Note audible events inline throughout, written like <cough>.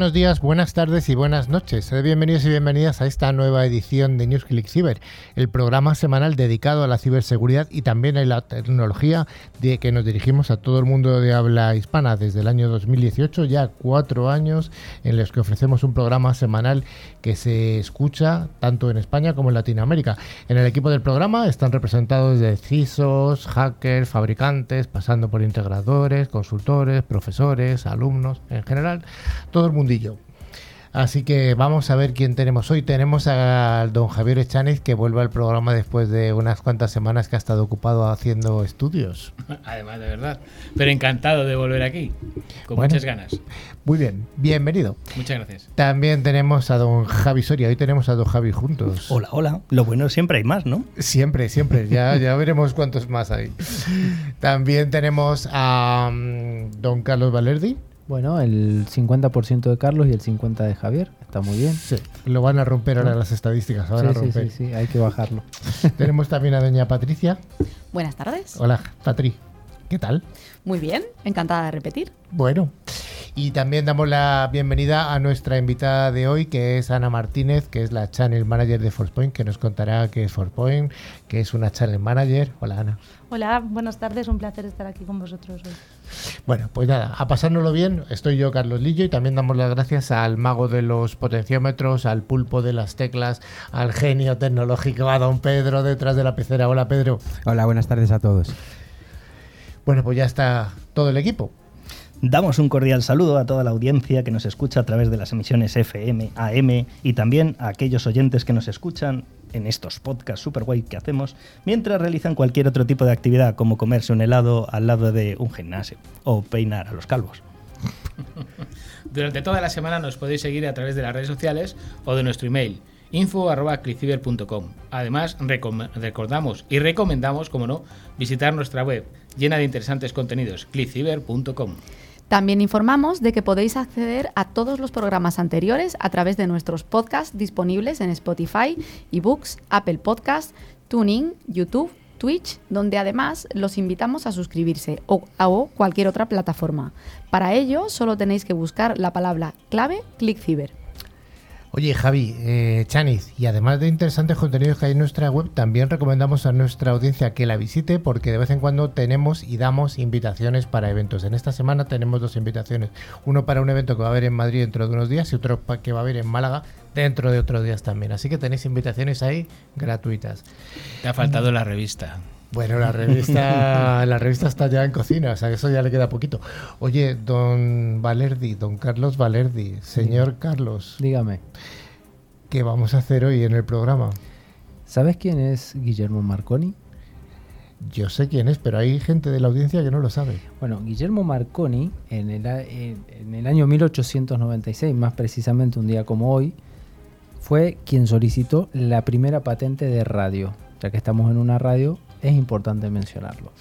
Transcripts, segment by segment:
buenos días, buenas tardes y buenas noches. Bienvenidos y bienvenidas a esta nueva edición de NewsClick Cyber, el programa semanal dedicado a la ciberseguridad y también a la tecnología de que nos dirigimos a todo el mundo de habla hispana desde el año 2018, ya cuatro años en los que ofrecemos un programa semanal que se escucha tanto en España como en Latinoamérica. En el equipo del programa están representados de CISOs, hackers, fabricantes, pasando por integradores, consultores, profesores, alumnos, en general todo el mundillo. Así que vamos a ver quién tenemos hoy. Tenemos al don Javier Echaniz que vuelve al programa después de unas cuantas semanas que ha estado ocupado haciendo estudios. <laughs> Además, de verdad. Pero encantado de volver aquí, con muchas ganas. Muy bien, bienvenido. Muchas gracias. También tenemos a don Javi Soria. Hoy tenemos a don Javi juntos. Hola, hola. Lo bueno siempre hay más, ¿no? Siempre, siempre. Ya, <laughs> ya veremos cuántos más hay. También tenemos a mm, don Carlos Valerdi. Bueno, el 50% de Carlos y el 50% de Javier. Está muy bien. Sí, lo van a romper ahora las estadísticas. sí, sí, sí, hay que bajarlo. <laughs> Tenemos también a doña Patricia. Buenas tardes. Hola, Patri. ¿Qué tal? Muy bien, encantada de repetir. Bueno, y también damos la bienvenida a nuestra invitada de hoy, que es Ana Martínez, que es la Channel Manager de Forcepoint, que nos contará qué es Forcepoint, que es una Channel Manager. Hola, Ana. Hola, buenas tardes, un placer estar aquí con vosotros hoy. Bueno, pues nada, a pasárnoslo bien, estoy yo, Carlos Lillo, y también damos las gracias al mago de los potenciómetros, al pulpo de las teclas, al genio tecnológico, a don Pedro detrás de la pecera. Hola, Pedro. Hola, buenas tardes a todos. Bueno, pues ya está todo el equipo. Damos un cordial saludo a toda la audiencia que nos escucha a través de las emisiones FM, AM y también a aquellos oyentes que nos escuchan en estos podcasts super guay que hacemos mientras realizan cualquier otro tipo de actividad como comerse un helado al lado de un gimnasio o peinar a los calvos. <laughs> Durante toda la semana nos podéis seguir a través de las redes sociales o de nuestro email info.cliciber.com. Además, recordamos y recomendamos, como no, visitar nuestra web llena de interesantes contenidos, cliciber.com. También informamos de que podéis acceder a todos los programas anteriores a través de nuestros podcasts disponibles en Spotify, eBooks, Apple Podcasts, Tuning, YouTube, Twitch, donde además los invitamos a suscribirse o a cualquier otra plataforma. Para ello, solo tenéis que buscar la palabra clave ClickCiber. Oye, Javi, eh, Chaniz, y además de interesantes contenidos que hay en nuestra web, también recomendamos a nuestra audiencia que la visite porque de vez en cuando tenemos y damos invitaciones para eventos. En esta semana tenemos dos invitaciones. Uno para un evento que va a haber en Madrid dentro de unos días y otro que va a haber en Málaga dentro de otros días también. Así que tenéis invitaciones ahí gratuitas. Te ha faltado la revista. Bueno, la revista, <laughs> la revista está ya en cocina, o sea, eso ya le queda poquito. Oye, don Valerdi, don Carlos Valerdi, señor Carlos. Dígame. ¿Qué vamos a hacer hoy en el programa? ¿Sabes quién es Guillermo Marconi? Yo sé quién es, pero hay gente de la audiencia que no lo sabe. Bueno, Guillermo Marconi, en el, en el año 1896, más precisamente un día como hoy, fue quien solicitó la primera patente de radio. Ya que estamos en una radio, es importante mencionarlo.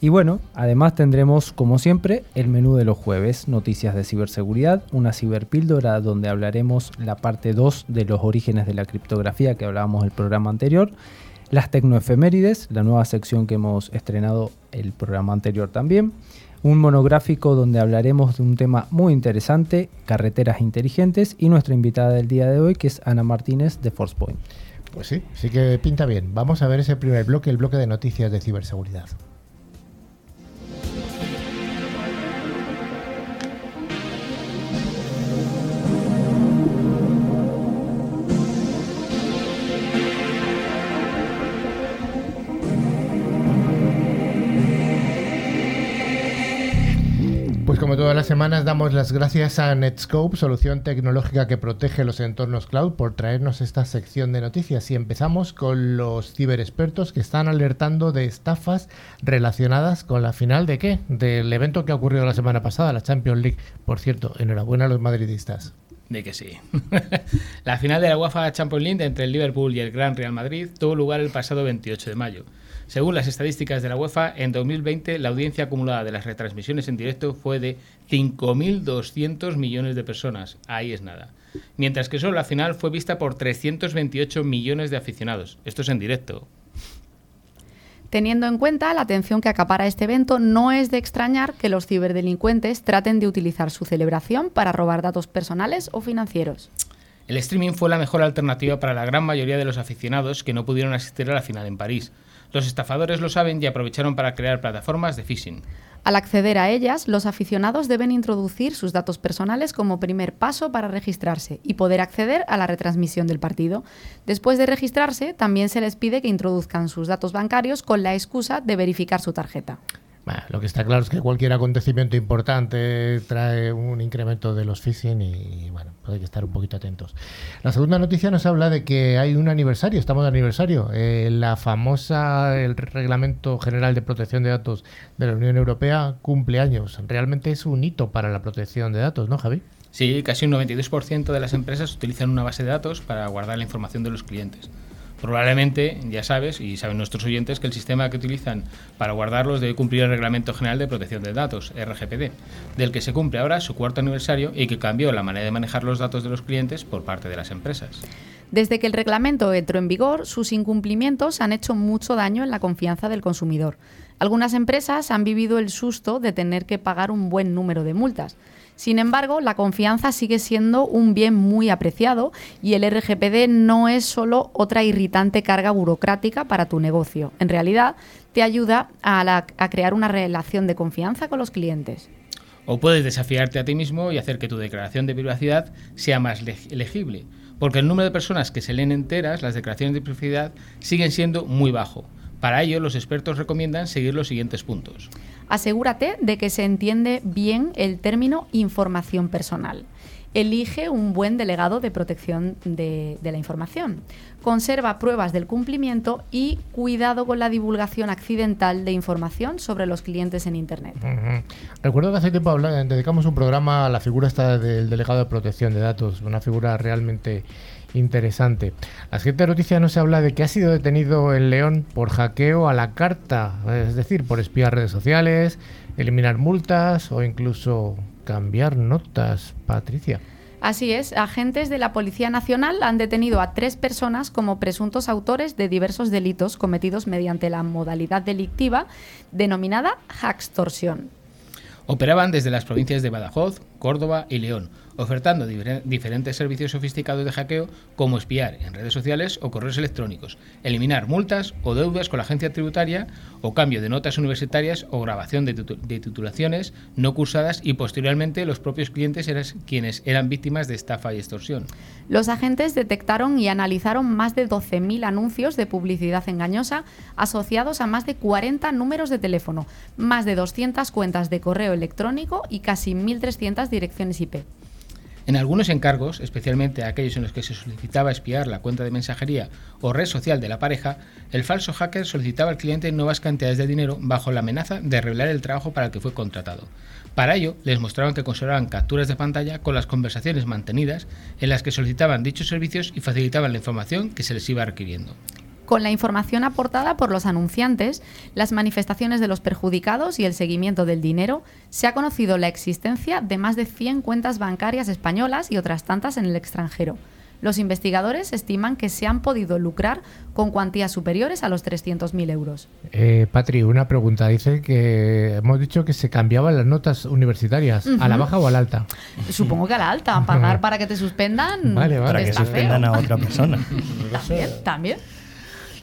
Y bueno, además tendremos, como siempre, el menú de los jueves, noticias de ciberseguridad, una ciberpíldora donde hablaremos la parte 2 de los orígenes de la criptografía que hablábamos el programa anterior, las tecnoefemérides, la nueva sección que hemos estrenado el programa anterior también, un monográfico donde hablaremos de un tema muy interesante, carreteras inteligentes, y nuestra invitada del día de hoy que es Ana Martínez de ForcePoint. Pues sí, sí que pinta bien. Vamos a ver ese primer bloque, el bloque de noticias de ciberseguridad. Como todas las semanas, damos las gracias a Netscope, solución tecnológica que protege los entornos cloud, por traernos esta sección de noticias. Y empezamos con los ciberexpertos que están alertando de estafas relacionadas con la final de qué? Del evento que ha ocurrido la semana pasada, la Champions League. Por cierto, enhorabuena a los madridistas. De que sí. <laughs> la final de la UEFA Champions League entre el Liverpool y el Gran Real Madrid tuvo lugar el pasado 28 de mayo. Según las estadísticas de la UEFA, en 2020 la audiencia acumulada de las retransmisiones en directo fue de 5.200 millones de personas. Ahí es nada. Mientras que solo la final fue vista por 328 millones de aficionados. Esto es en directo. Teniendo en cuenta la atención que acapara este evento, no es de extrañar que los ciberdelincuentes traten de utilizar su celebración para robar datos personales o financieros. El streaming fue la mejor alternativa para la gran mayoría de los aficionados que no pudieron asistir a la final en París. Los estafadores lo saben y aprovecharon para crear plataformas de phishing. Al acceder a ellas, los aficionados deben introducir sus datos personales como primer paso para registrarse y poder acceder a la retransmisión del partido. Después de registrarse, también se les pide que introduzcan sus datos bancarios con la excusa de verificar su tarjeta. Lo que está claro es que cualquier acontecimiento importante trae un incremento de los phishing y bueno, pues hay que estar un poquito atentos. La segunda noticia nos habla de que hay un aniversario, estamos de aniversario. Eh, la famosa, el Reglamento General de Protección de Datos de la Unión Europea cumple años. Realmente es un hito para la protección de datos, ¿no, Javi? Sí, casi un 92% de las empresas utilizan una base de datos para guardar la información de los clientes. Probablemente, ya sabes, y saben nuestros oyentes, que el sistema que utilizan para guardarlos debe cumplir el Reglamento General de Protección de Datos, RGPD, del que se cumple ahora su cuarto aniversario y que cambió la manera de manejar los datos de los clientes por parte de las empresas. Desde que el reglamento entró en vigor, sus incumplimientos han hecho mucho daño en la confianza del consumidor. Algunas empresas han vivido el susto de tener que pagar un buen número de multas. Sin embargo, la confianza sigue siendo un bien muy apreciado y el RGPD no es solo otra irritante carga burocrática para tu negocio. En realidad, te ayuda a, crear una relación de confianza con los clientes. O puedes desafiarte a ti mismo y hacer que tu declaración de privacidad sea más leg- legible, porque el número de personas que se leen enteras las declaraciones de privacidad siguen siendo muy bajo. Para ello, los expertos recomiendan seguir los siguientes puntos. Asegúrate de que se entiende bien el término información personal. Elige un buen delegado de protección de, de la información. Conserva pruebas del cumplimiento y cuidado con la divulgación accidental de información sobre los clientes en Internet. Recuerdo que hace tiempo habla- dedicamos un programa a la figura esta del delegado de protección de datos, una figura realmente interesante. La siguiente noticia nos habla de que ha sido detenido en León por hackeo a la carta, es decir, por espiar redes sociales, eliminar multas o incluso cambiar notas. Patricia. Así es, agentes de la Policía Nacional han detenido a tres personas como presuntos autores de diversos delitos cometidos mediante la modalidad delictiva denominada hackstorsión. Operaban desde las provincias de Badajoz, Córdoba y León, ofertando difer- diferentes servicios sofisticados de hackeo como espiar en redes sociales o correos electrónicos, eliminar multas o deudas con la agencia tributaria o cambio de notas universitarias o grabación de titulaciones no cursadas y posteriormente los propios clientes eran quienes eran víctimas de estafa y extorsión. Los agentes detectaron y analizaron más de 12.000 anuncios de publicidad engañosa asociados a más de 40 números de teléfono, más de 200 cuentas de correo electrónico y casi 1.300 direcciones IP. En algunos encargos, especialmente aquellos en los que se solicitaba espiar la cuenta de mensajería o red social de la pareja, el falso hacker solicitaba al cliente nuevas cantidades de dinero bajo la amenaza de revelar el trabajo para el que fue contratado. Para ello, les mostraban que conservaban capturas de pantalla con las conversaciones mantenidas en las que solicitaban dichos servicios y facilitaban la información que se les iba requiriendo. Con la información aportada por los anunciantes, las manifestaciones de los perjudicados y el seguimiento del dinero, se ha conocido la existencia de más de 100 cuentas bancarias españolas y otras tantas en el extranjero. Los investigadores estiman que se han podido lucrar con cuantías superiores a los 300.000 euros. Eh, Patri, una pregunta. Dice que hemos dicho que se cambiaban las notas universitarias. ¿A la baja o a la alta? Supongo que a la alta, pagar <laughs> para que te suspendan. Vale, vale. Para que suspendan feo. a otra persona. <laughs> También, también.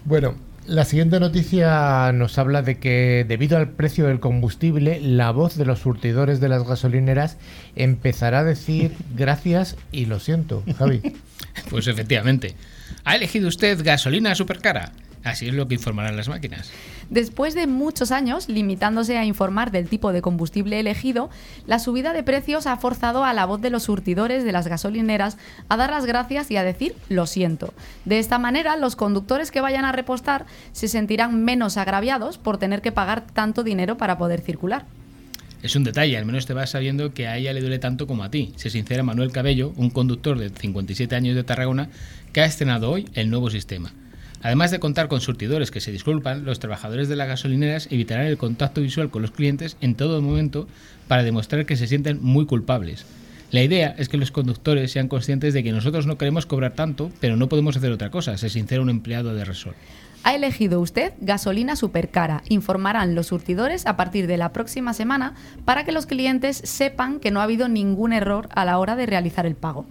Bueno, la siguiente noticia nos habla de que debido al precio del combustible, la voz de los surtidores de las gasolineras empezará a decir <laughs> gracias y lo siento, Javi. <laughs> Pues efectivamente, ¿ha elegido usted gasolina supercara? Así es lo que informarán las máquinas. Después de muchos años limitándose a informar del tipo de combustible elegido, la subida de precios ha forzado a la voz de los surtidores de las gasolineras a dar las gracias y a decir lo siento. De esta manera, los conductores que vayan a repostar se sentirán menos agraviados por tener que pagar tanto dinero para poder circular. Es un detalle, al menos te vas sabiendo que a ella le duele tanto como a ti. Se sincera Manuel Cabello, un conductor de 57 años de Tarragona, que ha estrenado hoy el nuevo sistema. Además de contar con surtidores que se disculpan, los trabajadores de las gasolineras evitarán el contacto visual con los clientes en todo momento para demostrar que se sienten muy culpables. La idea es que los conductores sean conscientes de que nosotros no queremos cobrar tanto, pero no podemos hacer otra cosa, se sincera un empleado de Resort. Ha elegido usted gasolina supercara. Informarán los surtidores a partir de la próxima semana para que los clientes sepan que no ha habido ningún error a la hora de realizar el pago.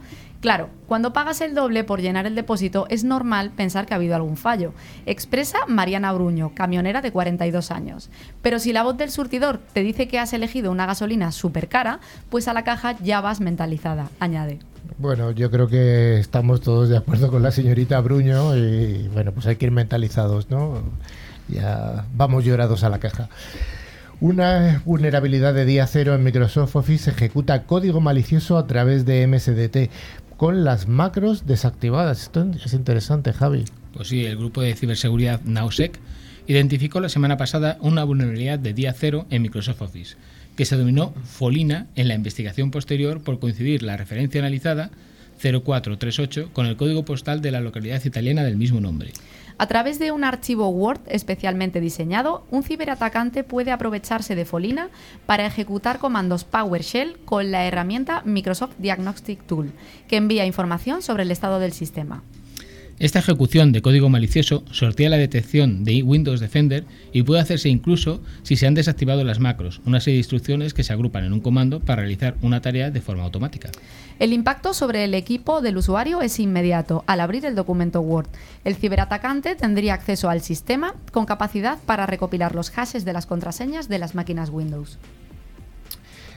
Claro, cuando pagas el doble por llenar el depósito es normal pensar que ha habido algún fallo. Expresa Mariana Bruño, camionera de 42 años. Pero si la voz del surtidor te dice que has elegido una gasolina súper cara, pues a la caja ya vas mentalizada, añade. Bueno, yo creo que estamos todos de acuerdo con la señorita Bruño y bueno, pues hay que ir mentalizados, ¿no? Ya vamos llorados a la caja. Una vulnerabilidad de día cero en Microsoft Office ejecuta código malicioso a través de MSDT con las macros desactivadas. Esto es interesante, Javi. Pues sí, el grupo de ciberseguridad Nausec identificó la semana pasada una vulnerabilidad de día cero en Microsoft Office, que se denominó Folina en la investigación posterior por coincidir la referencia analizada 0438 con el código postal de la localidad italiana del mismo nombre. A través de un archivo Word especialmente diseñado, un ciberatacante puede aprovecharse de Folina para ejecutar comandos PowerShell con la herramienta Microsoft Diagnostic Tool, que envía información sobre el estado del sistema. Esta ejecución de código malicioso sortea la detección de Windows Defender y puede hacerse incluso si se han desactivado las macros, una serie de instrucciones que se agrupan en un comando para realizar una tarea de forma automática. El impacto sobre el equipo del usuario es inmediato al abrir el documento Word. El ciberatacante tendría acceso al sistema con capacidad para recopilar los hashes de las contraseñas de las máquinas Windows.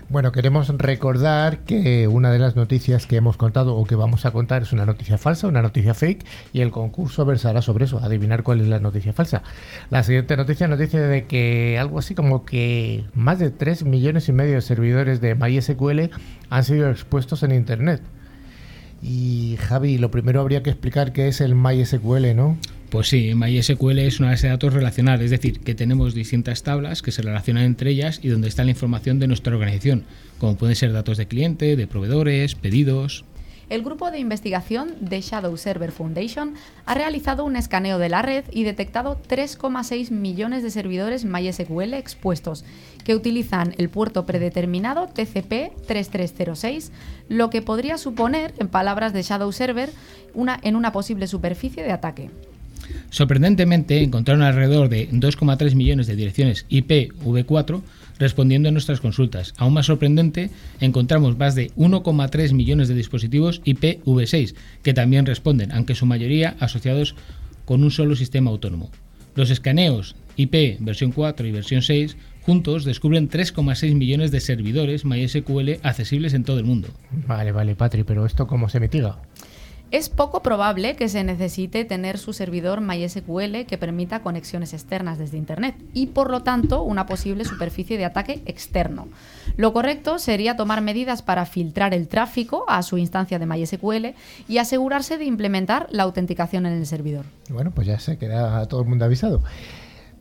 Bueno, queremos recordar que una de las noticias que hemos contado o que vamos a contar es una noticia falsa, una noticia fake, y el concurso versará sobre eso, adivinar cuál es la noticia falsa. La siguiente noticia nos dice de que algo así como que más de 3 millones y medio de servidores de MySQL han sido expuestos en Internet. Y Javi, lo primero habría que explicar qué es el MySQL, ¿no? Pues sí, MySQL es una base de datos relacional, es decir, que tenemos distintas tablas que se relacionan entre ellas y donde está la información de nuestra organización, como pueden ser datos de cliente, de proveedores, pedidos. El grupo de investigación de Shadow Server Foundation ha realizado un escaneo de la red y detectado 3,6 millones de servidores MySQL expuestos que utilizan el puerto predeterminado TCP 3306, lo que podría suponer, en palabras de Shadow Server, una, en una posible superficie de ataque. Sorprendentemente, encontraron alrededor de 2,3 millones de direcciones IPv4 respondiendo a nuestras consultas. Aún más sorprendente, encontramos más de 1,3 millones de dispositivos IPv6 que también responden, aunque su mayoría asociados con un solo sistema autónomo. Los escaneos IP versión 4 y versión 6 juntos descubren 3,6 millones de servidores MySQL accesibles en todo el mundo. Vale, vale, Patri, pero ¿esto cómo se mitiga? Es poco probable que se necesite tener su servidor MySQL que permita conexiones externas desde Internet y, por lo tanto, una posible superficie de ataque externo. Lo correcto sería tomar medidas para filtrar el tráfico a su instancia de MySQL y asegurarse de implementar la autenticación en el servidor. Bueno, pues ya se queda todo el mundo avisado.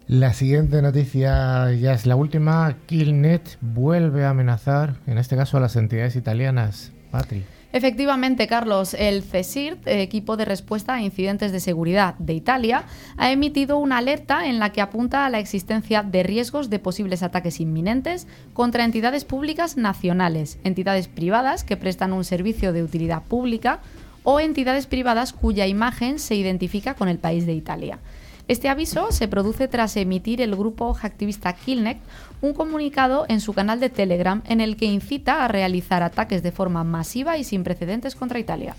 La siguiente noticia ya es la última. Killnet vuelve a amenazar, en este caso a las entidades italianas. Patri. Efectivamente, Carlos, el CESIRT, equipo de respuesta a incidentes de seguridad de Italia, ha emitido una alerta en la que apunta a la existencia de riesgos de posibles ataques inminentes contra entidades públicas nacionales, entidades privadas que prestan un servicio de utilidad pública o entidades privadas cuya imagen se identifica con el país de Italia. Este aviso se produce tras emitir el grupo activista Killnet un comunicado en su canal de Telegram en el que incita a realizar ataques de forma masiva y sin precedentes contra Italia.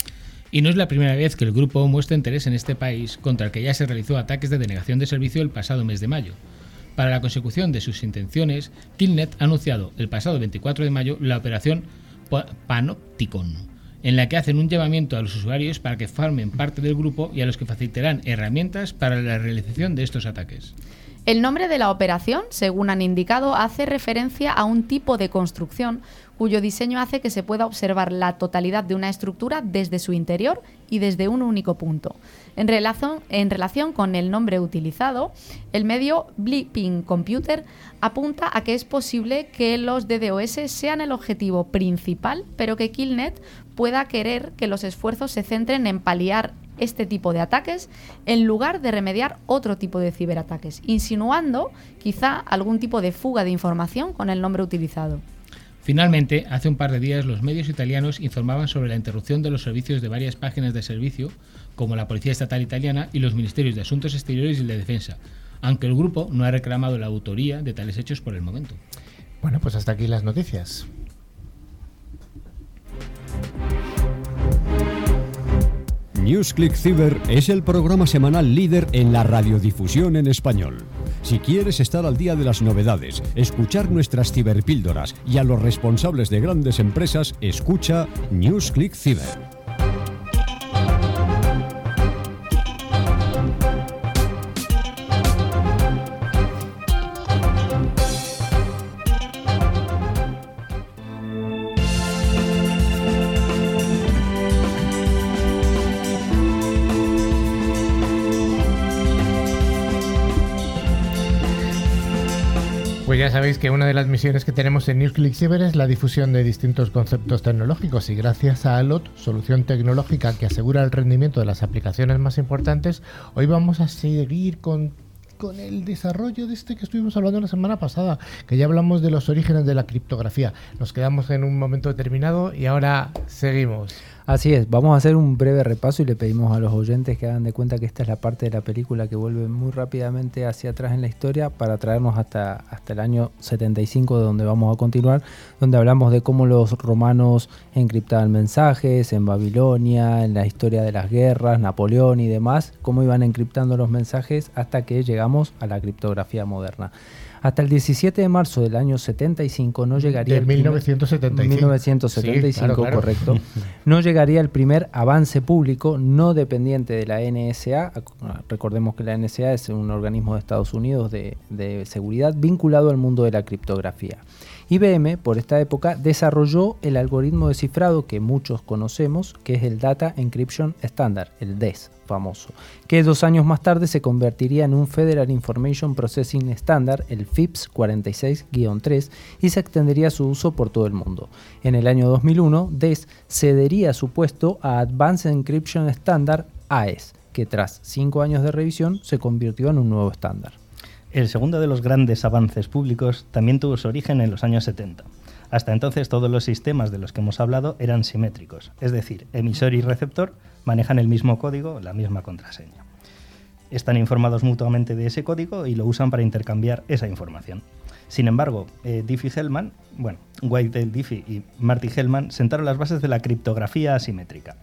Y no es la primera vez que el grupo muestra interés en este país contra el que ya se realizó ataques de denegación de servicio el pasado mes de mayo. Para la consecución de sus intenciones, Killnet ha anunciado el pasado 24 de mayo la operación Panopticon, en la que hacen un llamamiento a los usuarios para que formen parte del grupo y a los que facilitarán herramientas para la realización de estos ataques. El nombre de la operación, según han indicado, hace referencia a un tipo de construcción cuyo diseño hace que se pueda observar la totalidad de una estructura desde su interior y desde un único punto. En relación, en relación con el nombre utilizado, el medio Blipping Computer apunta a que es posible que los DDoS sean el objetivo principal, pero que Killnet pueda querer que los esfuerzos se centren en paliar este tipo de ataques en lugar de remediar otro tipo de ciberataques, insinuando quizá algún tipo de fuga de información con el nombre utilizado. Finalmente, hace un par de días los medios italianos informaban sobre la interrupción de los servicios de varias páginas de servicio, como la Policía Estatal Italiana y los Ministerios de Asuntos Exteriores y de Defensa, aunque el grupo no ha reclamado la autoría de tales hechos por el momento. Bueno, pues hasta aquí las noticias. NewsClick Cyber es el programa semanal líder en la radiodifusión en español. Si quieres estar al día de las novedades, escuchar nuestras ciberpíldoras y a los responsables de grandes empresas, escucha NewsClick Cyber. Ya sabéis que una de las misiones que tenemos en NewsClick Cyber es la difusión de distintos conceptos tecnológicos y gracias a ALOT, solución tecnológica que asegura el rendimiento de las aplicaciones más importantes, hoy vamos a seguir con con el desarrollo de este que estuvimos hablando la semana pasada, que ya hablamos de los orígenes de la criptografía. Nos quedamos en un momento determinado y ahora seguimos. Así es, vamos a hacer un breve repaso y le pedimos a los oyentes que hagan de cuenta que esta es la parte de la película que vuelve muy rápidamente hacia atrás en la historia para traernos hasta, hasta el año 75 de donde vamos a continuar, donde hablamos de cómo los romanos encriptaban mensajes en Babilonia, en la historia de las guerras, Napoleón y demás, cómo iban encriptando los mensajes hasta que llegamos a la criptografía moderna. Hasta el 17 de marzo del año 75 no llegaría... De el primer- 1975. 1975, Sí, claro, claro. correcto. <laughs> No llegaría el primer avance público no dependiente de la NSA. Recordemos que la NSA es un organismo de Estados Unidos de, de seguridad vinculado al mundo de la criptografía. IBM, por esta época, desarrolló el algoritmo de cifrado que muchos conocemos, que es el Data Encryption Standard, el DES famoso, que dos años más tarde se convertiría en un Federal Information Processing Standard, el FIPS 46-3, y se extendería su uso por todo el mundo. En el año 2001, DES cedería su puesto a Advanced Encryption Standard, AES, que tras cinco años de revisión se convirtió en un nuevo estándar. El segundo de los grandes avances públicos también tuvo su origen en los años 70. Hasta entonces todos los sistemas de los que hemos hablado eran simétricos, es decir, emisor y receptor manejan el mismo código, la misma contraseña. Están informados mutuamente de ese código y lo usan para intercambiar esa información. Sin embargo, eh, Diffie-Hellman, bueno, Whitetail Diffie y Marty Hellman sentaron las bases de la criptografía asimétrica,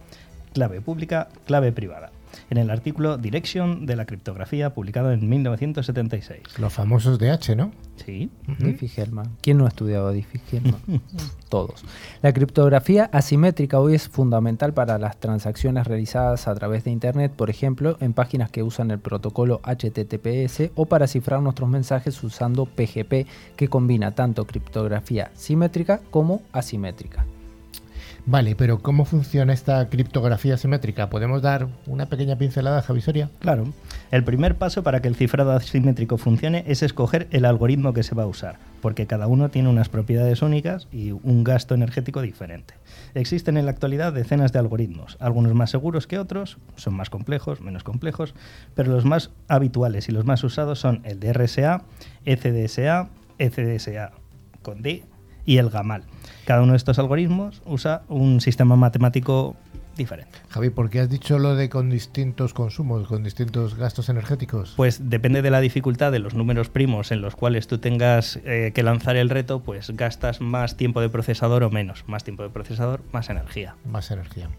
clave pública, clave privada, en el artículo Direction de la criptografía publicado en 1976. Los famosos DH, ¿no? Sí, Diffie-Hellman. ¿Quién no ha estudiado Diffie-Hellman? <laughs> Todos. La criptografía asimétrica hoy es fundamental para las transacciones realizadas a través de Internet, por ejemplo, en páginas que usan el protocolo HTTPS o para cifrar nuestros mensajes usando PGP, que combina tanto criptografía simétrica como asimétrica. Vale, pero ¿cómo funciona esta criptografía simétrica? ¿Podemos dar una pequeña pincelada, Javisoria? Claro. El primer paso para que el cifrado asimétrico funcione es escoger el algoritmo que se va a usar, porque cada uno tiene unas propiedades únicas y un gasto energético diferente. Existen en la actualidad decenas de algoritmos, algunos más seguros que otros, son más complejos, menos complejos, pero los más habituales y los más usados son el DRSA, ECDSA, ECDSA con D y el GAMAL. Cada uno de estos algoritmos usa un sistema matemático diferente. Javi, ¿por qué has dicho lo de con distintos consumos, con distintos gastos energéticos? Pues depende de la dificultad de los números primos en los cuales tú tengas eh, que lanzar el reto, pues gastas más tiempo de procesador o menos. Más tiempo de procesador, más energía. Más energía.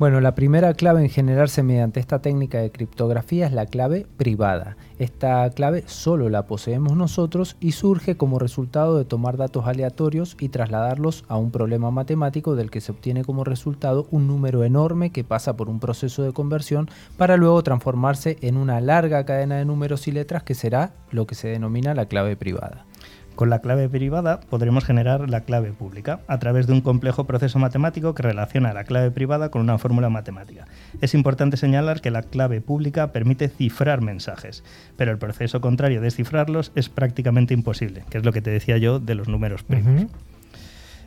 Bueno, la primera clave en generarse mediante esta técnica de criptografía es la clave privada. Esta clave solo la poseemos nosotros y surge como resultado de tomar datos aleatorios y trasladarlos a un problema matemático del que se obtiene como resultado un número enorme que pasa por un proceso de conversión para luego transformarse en una larga cadena de números y letras que será lo que se denomina la clave privada. Con la clave privada podremos generar la clave pública a través de un complejo proceso matemático que relaciona la clave privada con una fórmula matemática. Es importante señalar que la clave pública permite cifrar mensajes, pero el proceso contrario de descifrarlos es prácticamente imposible, que es lo que te decía yo de los números primos.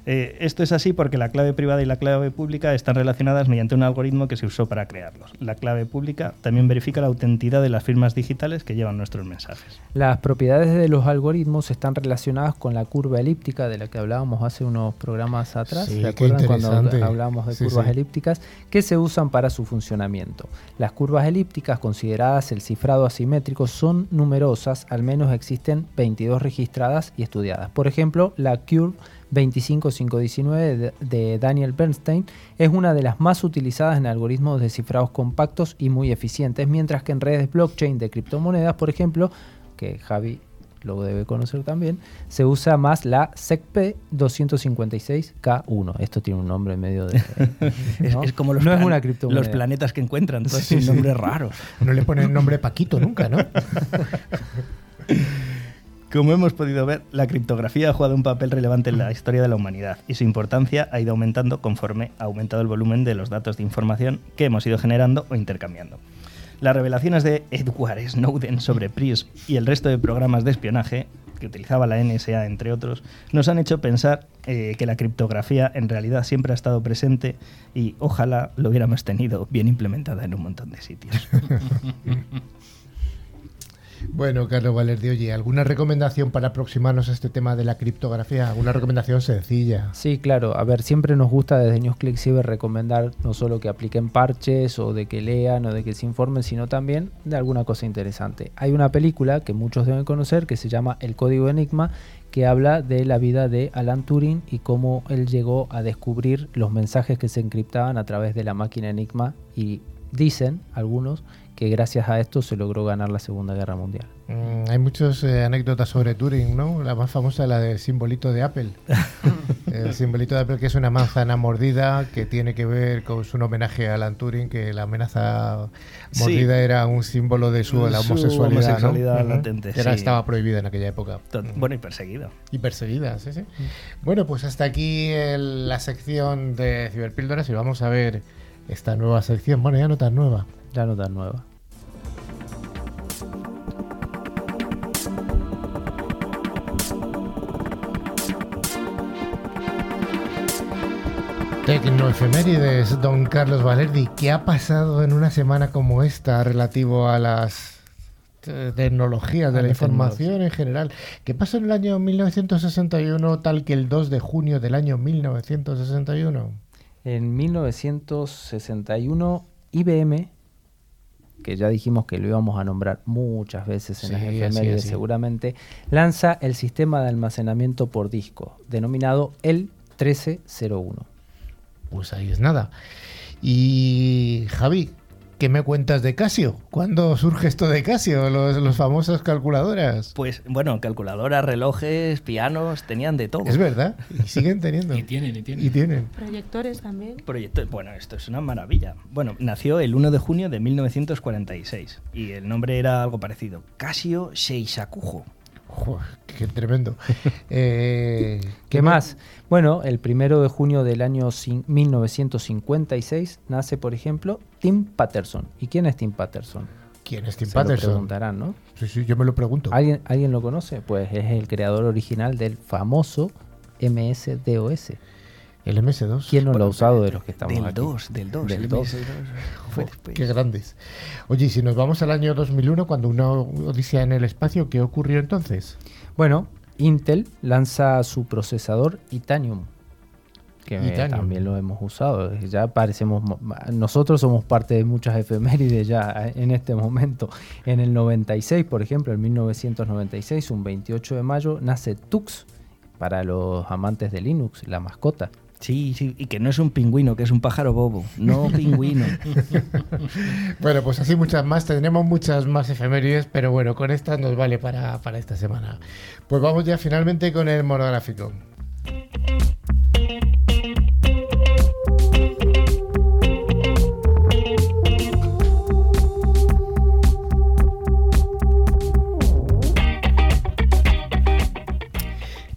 Eh, esto es así porque la clave privada y la clave pública están relacionadas mediante un algoritmo que se usó para crearlos. La clave pública también verifica la autenticidad de las firmas digitales que llevan nuestros mensajes. Las propiedades de los algoritmos están relacionadas con la curva elíptica de la que hablábamos hace unos programas atrás. Sí, ¿Se acuerdan cuando hablábamos de Sí, curvas sí. elípticas? Que se usan para su funcionamiento. Las curvas elípticas, consideradas el cifrado asimétrico, son numerosas, al menos existen 22 registradas y estudiadas. Por ejemplo, la Curve 25519 de, Daniel Bernstein es una de las más utilizadas en algoritmos de cifrados compactos y muy eficientes, mientras que en redes blockchain de criptomonedas, por ejemplo, que Javi lo debe conocer también, se usa más la SECP 256K1. Esto tiene un nombre medio de... <laughs> Es, ¿no? es como los, no es una criptomoneda. los planetas que encuentran, <laughs> todos Sí, sin sí. nombres raros. No le ponen nombre Paquito nunca, ¿no? <laughs> Como hemos podido ver, la criptografía ha jugado un papel relevante en la historia de la humanidad y su importancia ha ido aumentando conforme ha aumentado el volumen de los datos de información que hemos ido generando o intercambiando. Las revelaciones de Edward Snowden sobre PRISM y el resto de programas de espionaje que utilizaba la NSA, entre otros, nos han hecho pensar eh, que la criptografía en realidad siempre ha estado presente y ojalá lo hubiéramos tenido bien implementada en un montón de sitios. <laughs> Bueno, Carlos Valerdi, oye, ¿alguna recomendación para aproximarnos a este tema de la criptografía? ¿Alguna recomendación sencilla? Sí, claro. A ver, siempre nos gusta desde NewsClick Cyber recomendar no solo que apliquen parches o de que lean o de que se informen, sino también de alguna cosa interesante. Hay una película que muchos deben conocer que se llama El Código Enigma, que habla de la vida de Alan Turing y cómo él llegó a descubrir los mensajes que se encriptaban a través de la máquina Enigma y dicen algunos que gracias a esto se logró ganar la Segunda Guerra Mundial. Mm, hay muchas eh, anécdotas sobre Turing, ¿no? La más famosa, la del simbolito de Apple. <laughs> El simbolito de Apple, que es una manzana mordida, que tiene que ver con su homenaje a Alan Turing, que la amenaza Sí. mordida era un símbolo de su, la Su homosexualidad. ¿no? latente, Era- sí. Estaba prohibida en aquella época. Bueno, y perseguido. Y perseguida, sí, sí. Bueno, pues hasta aquí el- la sección de Ciberpíldoras y vamos a ver esta nueva sección. Bueno, ya no tan nueva. Ya no tan nueva. Tecnoefemérides, don Carlos Valerdi. ¿Qué ha pasado en una semana como esta relativo a las eh, tecnologías de la la información en general? ¿Qué pasó en el año 1961 tal que el 2 de junio del año 1961? En 1961, IBM, que ya dijimos que lo íbamos a nombrar muchas veces en Sí, las así, efemérides así. seguramente, lanza el sistema de almacenamiento por disco, denominado el 1301. Pues ahí es nada. Y Javi, ¿qué me cuentas de Casio? ¿Cuándo surge esto de Casio? Los, los famosas calculadoras. Pues bueno, calculadoras, relojes, pianos, tenían de todo. Es verdad, y siguen teniendo. <laughs> Y tienen, y tienen. Y tienen. Proyectores también. Proyecto, bueno, esto es una maravilla. Bueno, nació el 1 de junio de 1946 y el nombre era algo parecido, Casio Seisakujo. Joder, qué tremendo. <laughs> Eh, ¿Qué más? Bueno, el primero de junio del año cin- 1956 nace, por ejemplo, Tim Patterson. ¿Y quién es Tim Patterson? ¿Quién es Tim Se lo Patterson? preguntarán, ¿no? Sí, sí, yo me lo pregunto. ¿Alguien, ¿Alguien lo conoce? Pues es el creador original del famoso MS-DOS. El MS2. ¿Quién no lo ha usado de los que estamos Del aquí? 2, del 2. Del el 2. MS2 fue Jo, después. qué grandes. Oye, si nos vamos al año 2001, cuando una odisea en el espacio, ¿qué ocurrió entonces? Bueno, Intel lanza su procesador Itanium, que Itanium. también lo hemos usado. Ya parecemos, mo- nosotros somos parte de muchas efemérides ya en este momento. En el 96, por ejemplo, en 1996, un 28 de mayo, nace Tux para los amantes de Linux, la mascota. Sí, sí, y que no es un pingüino, que es un pájaro bobo. No <laughs> pingüino. Bueno, pues así muchas más. Tendremos muchas más efemérides, pero bueno, con estas nos vale para, para esta semana. Pues vamos ya finalmente con el monográfico.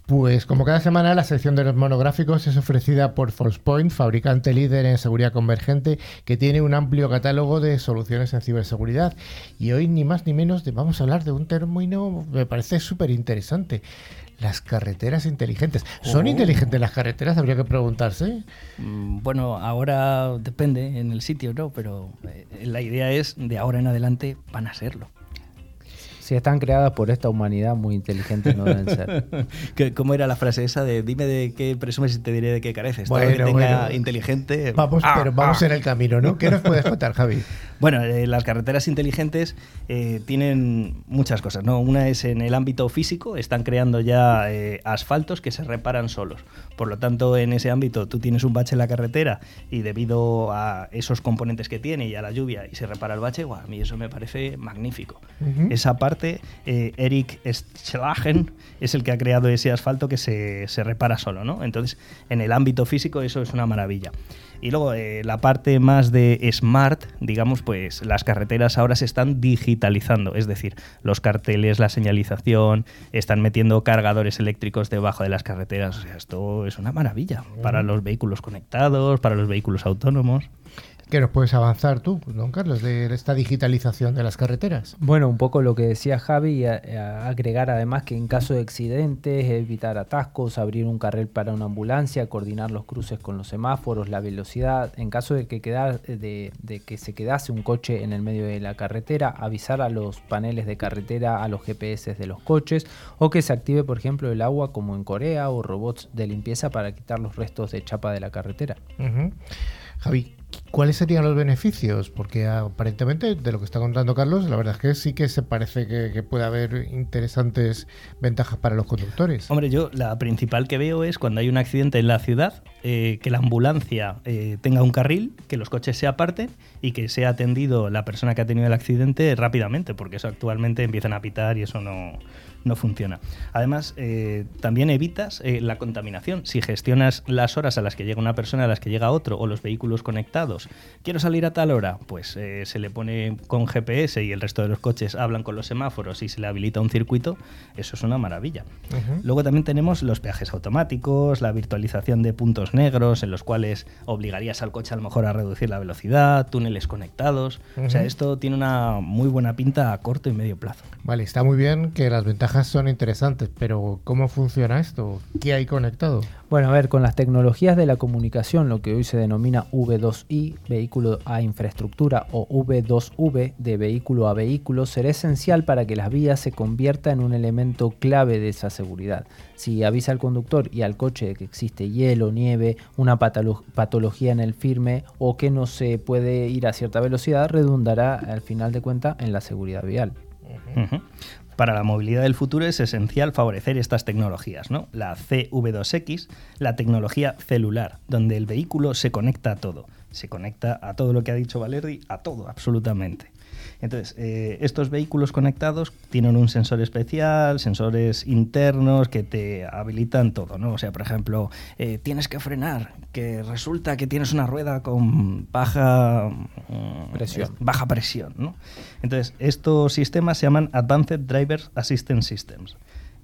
Pues como cada semana la sección de los monográficos es ofrecida por ForcePoint, fabricante líder en seguridad convergente que tiene un amplio catálogo de soluciones en ciberseguridad. Y hoy ni más ni menos vamos a hablar de un término me parece súper interesante. Las carreteras inteligentes. ¿Son Oh. inteligentes las carreteras? Habría que preguntarse. Mm, Bueno, ahora depende en el sitio, ¿no? Pero eh, la idea es, de ahora en adelante, van a serlo. Si están creadas por esta humanidad, muy inteligentes no deben ser. <laughs> ¿Cómo era la frase esa de dime de qué presumes y te diré de qué careces? Todo lo Bueno, que tenga bueno. inteligente. Vamos, Ah, pero vamos ah. en el camino, ¿no? ¿Qué nos puedes contar, Javi? <laughs> Bueno, eh, las carreteras inteligentes eh, tienen muchas cosas, ¿no? Una es en el ámbito físico, están creando ya eh, asfaltos que se reparan solos. Por lo tanto, en ese ámbito tú tienes un bache en la carretera y debido a esos componentes que tiene y a la lluvia y se repara el bache, guau, a mí eso me parece magnífico. Ujú. Esa parte, eh, Eric Schlagen es el que ha creado ese asfalto que se, se repara solo, ¿no? Entonces, en el ámbito físico eso es una maravilla. Y luego eh, la parte más de smart, digamos, pues las carreteras ahora se están digitalizando, es decir, los carteles, la señalización, están metiendo cargadores eléctricos debajo de las carreteras. O sea, esto es una maravilla para los vehículos conectados, para los vehículos autónomos. ¿Qué nos puedes avanzar tú, don Carlos, de esta digitalización de las carreteras? Bueno, un poco lo que decía Javi, y agregar además que en caso de accidentes, evitar atascos, abrir un carril para una ambulancia, coordinar los cruces con los semáforos, la velocidad, en caso de que, quedar, de, de que se quedase un coche en el medio de la carretera, avisar a los paneles de carretera, a los GPS de los coches, o que se active, por ejemplo, el agua como en Corea, o robots de limpieza para quitar los restos de chapa de la carretera. Javi, ¿cuáles serían los beneficios? Porque aparentemente, de lo que está contando Carlos, la verdad es que sí que se parece que, puede haber interesantes ventajas para los conductores. Hombre, yo la principal que veo es cuando hay un accidente en la ciudad, eh, que la ambulancia eh, tenga un carril, que los coches se aparten y que sea atendido la persona que ha tenido el accidente rápidamente, porque eso actualmente empiezan a pitar y eso no, no funciona. Además, eh, también evitas la contaminación. Si gestionas las horas a las que llega una persona, a las que llega otro, o los vehículos conectados, quiero salir a tal hora, pues eh, se le pone con GPS y el resto de los coches hablan con los semáforos y se le habilita un circuito, eso es una maravilla. Luego también tenemos los peajes automáticos, la virtualización de puntos negros en los cuales obligarías al coche a lo mejor a reducir la velocidad, túneles conectados. O sea, esto tiene una muy buena pinta a corto y medio plazo. Vale, está muy bien que las ventajas son interesantes, pero ¿cómo funciona esto? ¿Qué hay conectado? Bueno, a ver, con las tecnologías de la comunicación, lo que hoy se denomina V2I, vehículo a infraestructura, o V2V, de vehículo a vehículo, será esencial para que las vías se convierta en un elemento clave de esa seguridad. Si avisa al conductor y al coche de que existe hielo, nieve, una patolo- patología en el firme o que no se puede ir a cierta velocidad, redundará al final de cuentas en la seguridad vial. Para la movilidad del futuro es esencial favorecer estas tecnologías, ¿no? La CV2X, la tecnología celular, donde el vehículo se conecta a todo. Se conecta a todo lo que ha dicho Valerdi, a todo, absolutamente. Entonces, eh, estos vehículos conectados tienen un sensor especial, sensores internos que te habilitan todo, ¿no? O sea, por ejemplo, eh, tienes que frenar, que resulta que tienes una rueda con baja mm, Presión. baja presión, ¿no? Entonces, estos sistemas se llaman Advanced Driver Assistance Systems,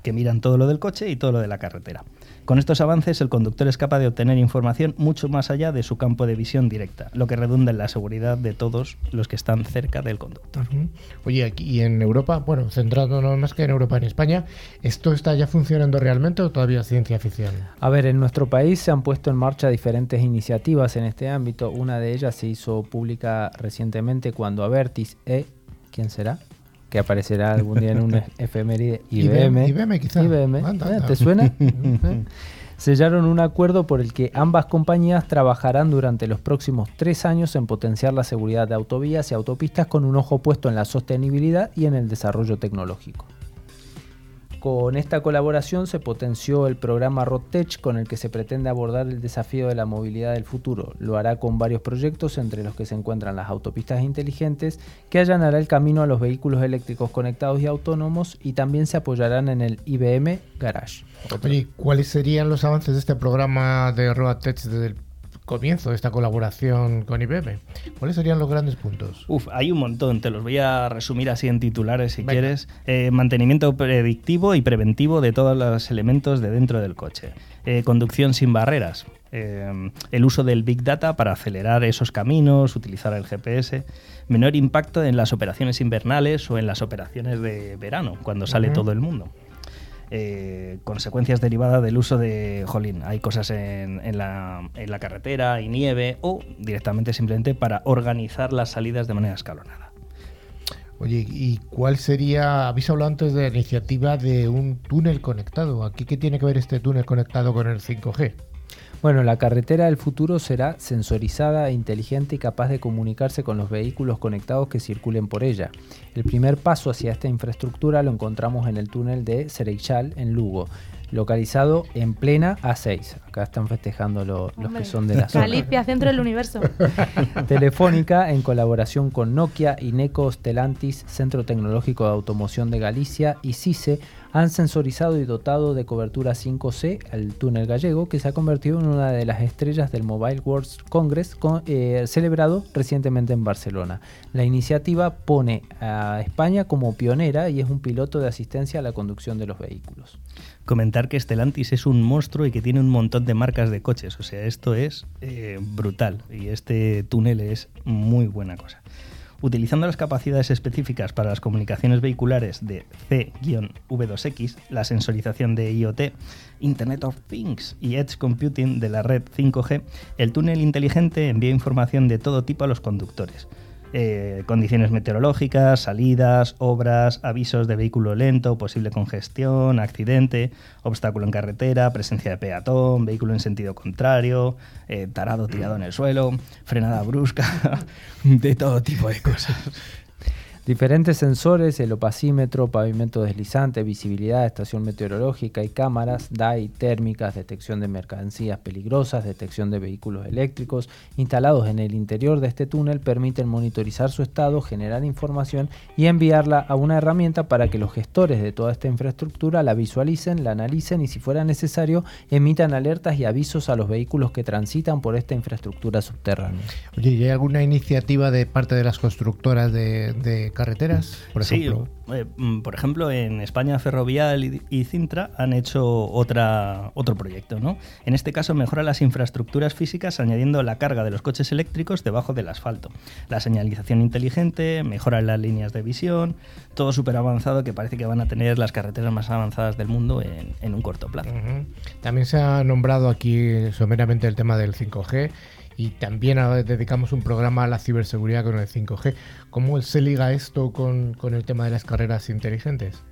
que miran todo lo del coche y todo lo de la carretera. Con estos avances, el conductor es capaz de obtener información mucho más allá de su campo de visión directa, lo que redunda en la seguridad de todos los que están cerca del conductor. Oye, aquí en Europa, bueno, centrándonos más que en Europa, en España, ¿esto está ya funcionando realmente o todavía es ciencia ficción? A ver, en nuestro país se han puesto en marcha diferentes iniciativas en este ámbito. Una de ellas se hizo pública recientemente cuando Avertis E, ¿quién será? Que aparecerá algún día en un <laughs> efeméride IBM. IBM, quizá. IBM, Anda, anda. ¿te suena? <laughs> Sellaron un acuerdo por el que ambas compañías trabajarán durante los próximos tres años en potenciar la seguridad de autovías y autopistas con un ojo puesto en la sostenibilidad y en el desarrollo tecnológico. Con esta colaboración se potenció el programa RoadTech con el que se pretende abordar el desafío de la movilidad del futuro. Lo hará con varios proyectos entre los que se encuentran las autopistas inteligentes que allanará el camino a los vehículos eléctricos conectados y autónomos y también se apoyarán en el IBM Garage. ¿cuáles serían los avances de este programa de RoadTech desde el comienzo de esta colaboración con IBM. ¿Cuáles serían los grandes puntos? Uf, hay un montón, te los voy a resumir así en titulares si quieres. Eh, mantenimiento predictivo y preventivo de todos los elementos de dentro del coche. Eh, conducción sin barreras. Eh, el uso del Big Data para acelerar esos caminos, utilizar el GPS. Menor impacto en las operaciones invernales o en las operaciones de verano, cuando sale todo el mundo. Eh, consecuencias derivadas del uso de, jolín, hay cosas en, la, en, la, carretera, hay nieve, o directamente simplemente para organizar las salidas de manera escalonada. Oye, ¿y cuál sería, habéis hablado antes de la iniciativa de un túnel conectado? ¿Aquí qué tiene que ver este túnel conectado con el 5G? Bueno, la carretera del futuro será sensorizada, inteligente y capaz de comunicarse con los vehículos conectados que circulen por ella. El primer paso hacia esta infraestructura lo encontramos en el túnel de Cereixal, en Lugo, localizado en plena A6. Acá están festejando los que son de la zona. Galicia, centro del universo. <laughs> Telefónica, en colaboración con Nokia, Ineco, Stellantis, Centro Tecnológico de Automoción de Galicia y CICE, han sensorizado y dotado de cobertura 5C al túnel gallego, que se ha convertido en una de las estrellas del Mobile World Congress eh, celebrado recientemente en Barcelona. La iniciativa pone a España como pionera y es un piloto de asistencia a la conducción de los vehículos. Comentar que Stellantis es un monstruo y que tiene un montón de marcas de coches, o sea, esto es eh, brutal y este túnel es muy buena cosa. Utilizando las capacidades específicas para las comunicaciones vehiculares de C-V2X, la sensorización de IoT, Internet of Things y Edge Computing de la red 5G, el túnel inteligente envía información de todo tipo a los conductores eh, condiciones meteorológicas, salidas, obras, avisos de vehículo lento, posible congestión, accidente, obstáculo en carretera, presencia de peatón, vehículo en sentido contrario, eh, tarado tirado en el suelo, frenada brusca, <laughs> de todo tipo de cosas. Diferentes sensores, el opacímetro, pavimento deslizante, visibilidad, estación meteorológica y cámaras, DAI, térmicas, detección de mercancías peligrosas, detección de vehículos eléctricos, instalados en el interior de este túnel permiten monitorizar su estado, generar información y enviarla a una herramienta para que los gestores de toda esta infraestructura la visualicen, la analicen y si fuera necesario emitan alertas y avisos a los vehículos que transitan por esta infraestructura subterránea. Oye, ¿y hay alguna iniciativa de parte de las constructoras de carreteras, por ejemplo? Eh, mm, por ejemplo, en España Ferrovial y, Cintra han hecho otra, otro proyecto. ¿no? En este caso mejora las infraestructuras físicas añadiendo la carga de los coches eléctricos debajo del asfalto. La señalización inteligente, mejora las líneas de visión, todo súper avanzado que parece que van a tener las carreteras más avanzadas del mundo en, un corto plazo. También se ha nombrado aquí someramente el tema del 5G y también dedicamos un programa a la ciberseguridad con el 5G. ¿Cómo se liga esto con, el tema de las carreras inteligentes?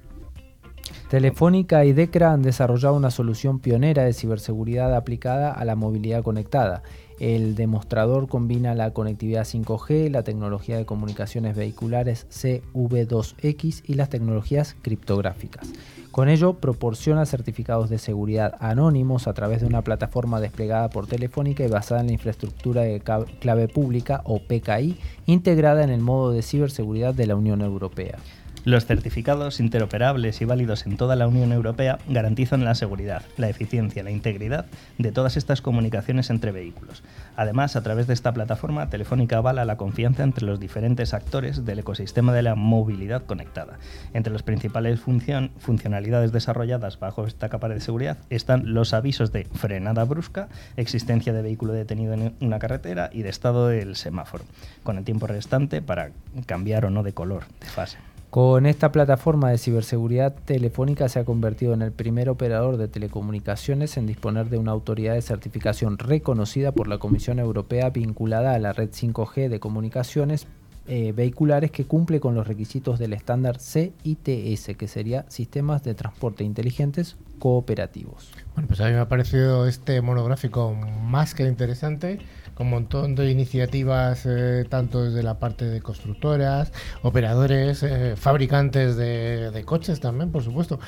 Telefónica y DECRA han desarrollado una solución pionera de ciberseguridad aplicada a la movilidad conectada. El demostrador combina la conectividad 5G, la tecnología de comunicaciones vehiculares CV2X y las tecnologías criptográficas. Con ello proporciona certificados de seguridad anónimos a través de una plataforma desplegada por Telefónica y basada en la infraestructura de clave pública o PKI integrada en el modo de ciberseguridad de la Unión Europea. Los certificados interoperables y válidos en toda la Unión Europea garantizan la seguridad, la eficiencia, la integridad de todas estas comunicaciones entre vehículos. Además, a través de esta plataforma, Telefónica avala la confianza entre los diferentes actores del ecosistema de la movilidad conectada. Entre las principales funcionalidades desarrolladas bajo esta capa de seguridad están los avisos de frenada brusca, existencia de vehículo detenido en una carretera y de estado del semáforo, con el tiempo restante para cambiar o no de color, de fase. Con esta plataforma de ciberseguridad telefónica se ha convertido en el primer operador de telecomunicaciones en disponer de una autoridad de certificación reconocida por la Comisión Europea vinculada a la red 5G de comunicaciones eh, vehiculares que cumple con los requisitos del estándar CITS, que sería Sistemas de Transporte Inteligentes Cooperativos. Bueno, pues a mí me ha parecido este monográfico más que interesante un montón de iniciativas, eh, tanto desde la parte de constructoras, operadores, eh, fabricantes de, coches también, por supuesto.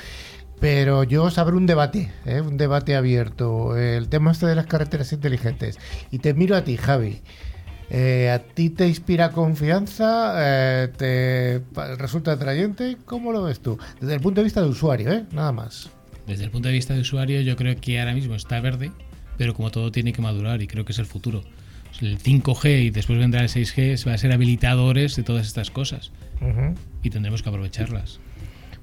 Pero yo os abro un debate, eh, un debate abierto. El tema este de las carreteras inteligentes. Y te miro a ti, Javi. ¿A ti te inspira confianza? ¿Te resulta atrayente? ¿Cómo lo ves tú? Desde el punto de vista de usuario. Nada más. Desde el punto de vista de usuario, yo creo que ahora mismo está verde pero como todo tiene que madurar y creo que es el futuro. El 5G y después vendrá el 6G va a ser habilitadores de todas estas cosas Ujú. y tendremos que aprovecharlas.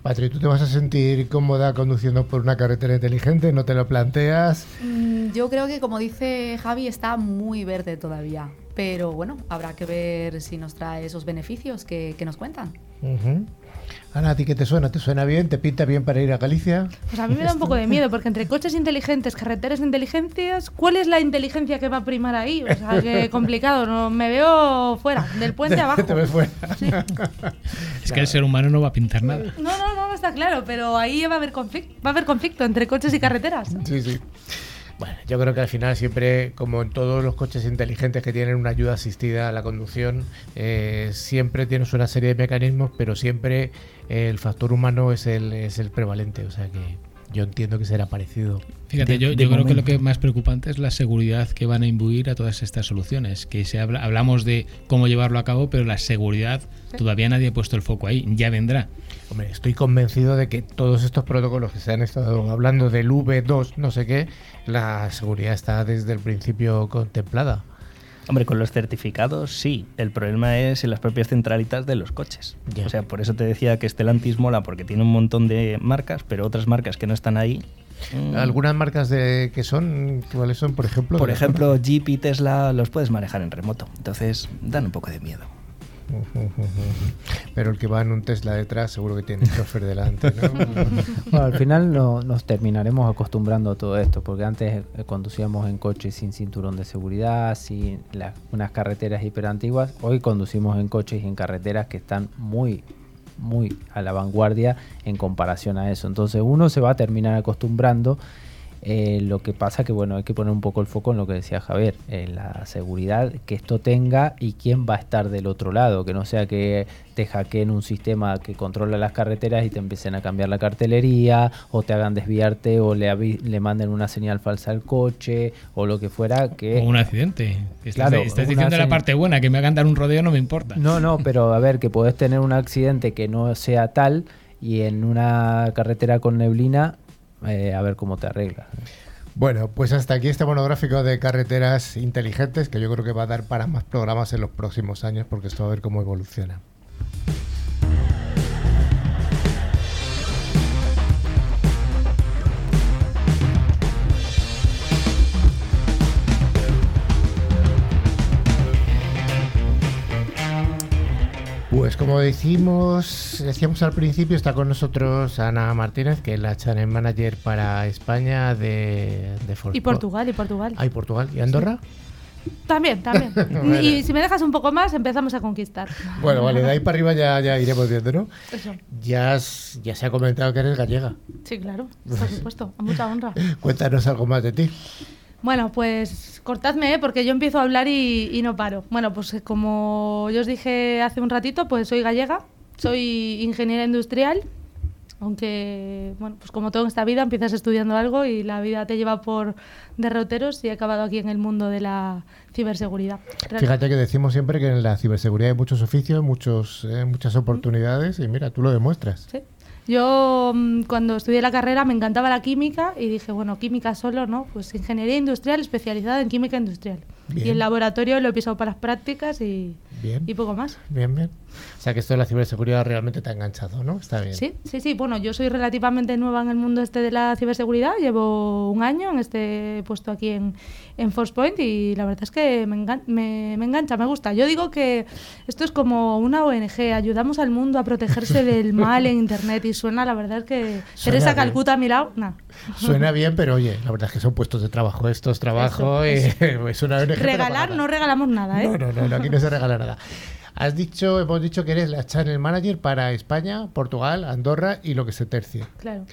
Patri, ¿tú te vas a sentir cómoda conduciendo por una carretera inteligente? ¿No te lo planteas? Mm, Yo creo que, como dice Javi, está muy verde todavía. Pero bueno, habrá que ver si nos trae esos beneficios que, que nos cuentan. Ujú. Ana, ¿a ti qué te suena? ¿Te suena bien? ¿Te pinta bien para ir a Galicia? Pues a mí me da un poco de miedo, porque entre coches inteligentes, carreteras inteligencias, ¿cuál es la inteligencia que va a primar ahí? O sea, que <laughs> complicado, no, me veo fuera, del puente <laughs> abajo. Te ves fuera. Es que el ser humano no va a pintar nada. No, no, no, está claro, pero ahí va a haber conflicto, va a haber conflicto entre coches y carreteras. Sí, sí. Bueno, yo creo que al final siempre, como en todos los coches inteligentes que tienen una ayuda asistida a la conducción, eh, siempre tienes una serie de mecanismos, pero siempre el factor humano es el, es el prevalente. O sea que yo entiendo que será parecido. Fíjate, De- yo, de yo creo que lo que más preocupante es la seguridad que van a imbuir a todas estas soluciones. Que se habla, hablamos de cómo llevarlo a cabo, pero la seguridad todavía nadie ha puesto el foco ahí. Ya vendrá. Hombre, estoy convencido de que todos estos protocolos que se han estado hablando del V2, no sé qué, la seguridad está desde el principio contemplada. Hombre, con los certificados sí. El problema es en las propias centralitas de los coches. O sea, por eso te decía que Stellantis mola porque tiene un montón de marcas, pero otras marcas que no están ahí. mm, Algunas marcas de que son, ¿cuáles son? Por ejemplo, Por ejemplo, Jeep y Tesla los puedes manejar en remoto. Entonces, dan un poco de miedo. Pero el que va en un Tesla detrás seguro que tiene chofer delante, ¿no? <laughs> Bueno, al final no- nos terminaremos acostumbrando a todo esto, porque antes eh, conducíamos en coches sin cinturón de seguridad, sin unas carreteras hiperantiguas. Hoy conducimos en coches y en carreteras que están muy, muy a la vanguardia en comparación a eso. Entonces uno se va a terminar acostumbrando. Eh, lo que pasa que bueno hay que poner un poco el foco en lo que decía Javier, en la seguridad que esto tenga y quién va a estar del otro lado, que no sea que te hackeen un sistema que controla las carreteras y te empiecen a cambiar la cartelería o te hagan desviarte o le, le manden una señal falsa al coche o lo que fuera que O un accidente. Estás, Claro, estás diciendo la parte buena, que me hagan dar un rodeo no me importa. No, no, <laughs> pero a ver, que podés tener un accidente que no sea tal y en una carretera con neblina, eh, a ver cómo te arreglas. Bueno, pues hasta aquí este monográfico de carreteras inteligentes que yo creo que va a dar para más programas en los próximos años porque esto va a ver cómo evoluciona. Pues como decimos, decíamos al principio, está con nosotros Ana Martínez, que es la Channel Manager para España de, de Y Forsport. Portugal, y Portugal. Ah, ¿y Portugal? ¿Y Andorra? También, también. <laughs> Y si me dejas un poco más, empezamos a conquistar. Bueno, vale, de ahí para arriba ya, ya iremos viendo, ¿no? Eso. Ya, has- ya se ha comentado que eres gallega. Sí, claro, por supuesto, a mucha honra. <laughs> Cuéntanos algo más de ti. Bueno, pues cortadme, ¿eh? porque yo empiezo a hablar y, y no paro. Bueno, pues como yo os dije hace un ratito, pues soy gallega, soy ingeniera industrial, aunque, bueno, pues como todo en esta vida, empiezas estudiando algo y la vida te lleva por derroteros y he acabado aquí en el mundo de la ciberseguridad. Fíjate que decimos siempre que en la ciberseguridad hay muchos oficios, muchos, eh, muchas oportunidades y mira, tú lo demuestras. Sí. Yo mm, cuando estudié la carrera me encantaba la química y dije, bueno, química solo, ¿no? Pues ingeniería industrial especializada en química industrial. Bien. Y el laboratorio lo he pisado para las prácticas y, Bien. y poco más. Bien, bien. O sea que esto de la ciberseguridad realmente te ha enganchado, ¿no? Está bien. Sí, sí, sí. Bueno, yo soy relativamente nueva en el mundo este de la ciberseguridad. Llevo un año en este puesto aquí en, en Forcepoint y la verdad es que me, engan- me, me engancha, me gusta. Yo digo que esto es como una ONG. Ayudamos al mundo a protegerse <laughs> del mal en Internet y suena, la verdad es que Suena Teresa bien. Calcuta a mi lado, nah. Suena <laughs> bien, pero oye, la verdad es que son puestos de trabajo. Esto es trabajo Eso, y <laughs> es una ONG, Regalar no regalamos nada, ¿eh? No, no, no, no, aquí no se regala nada. Has dicho, hemos dicho que eres la channel manager para España, Portugal, Andorra y lo que se tercie. Claro.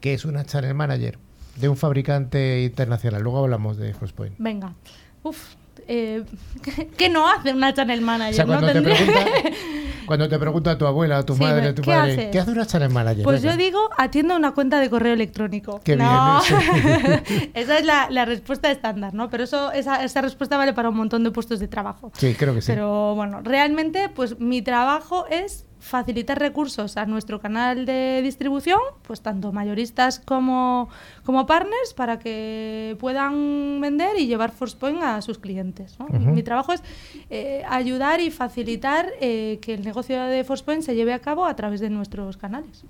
que es una channel manager de un fabricante internacional. Luego hablamos de Frostpoint. Venga. Uf. Eh, <laughs> ¿qué, no hace una channel manager? O sea, ¿no? cuando, te pregunta, <laughs> cuando te pregunta a tu abuela, a tu Sí, madre, a tu ¿qué padre, haces? ¿qué hace una channel manager? Pues Venga. yo digo, atiendo una cuenta de correo electrónico. Qué no, bien, <laughs> esa es la, la respuesta estándar, ¿no? Pero eso, esa, esa respuesta vale para un montón de puestos de trabajo. Sí, creo que sí. Pero bueno, realmente, pues mi trabajo es facilitar recursos a nuestro canal de distribución, pues tanto mayoristas como, como partners, para que puedan vender y llevar Forcepoint a sus clientes. ¿no? Mi trabajo es eh, ayudar y facilitar eh, que el negocio de Forcepoint se lleve a cabo a través de nuestros canales.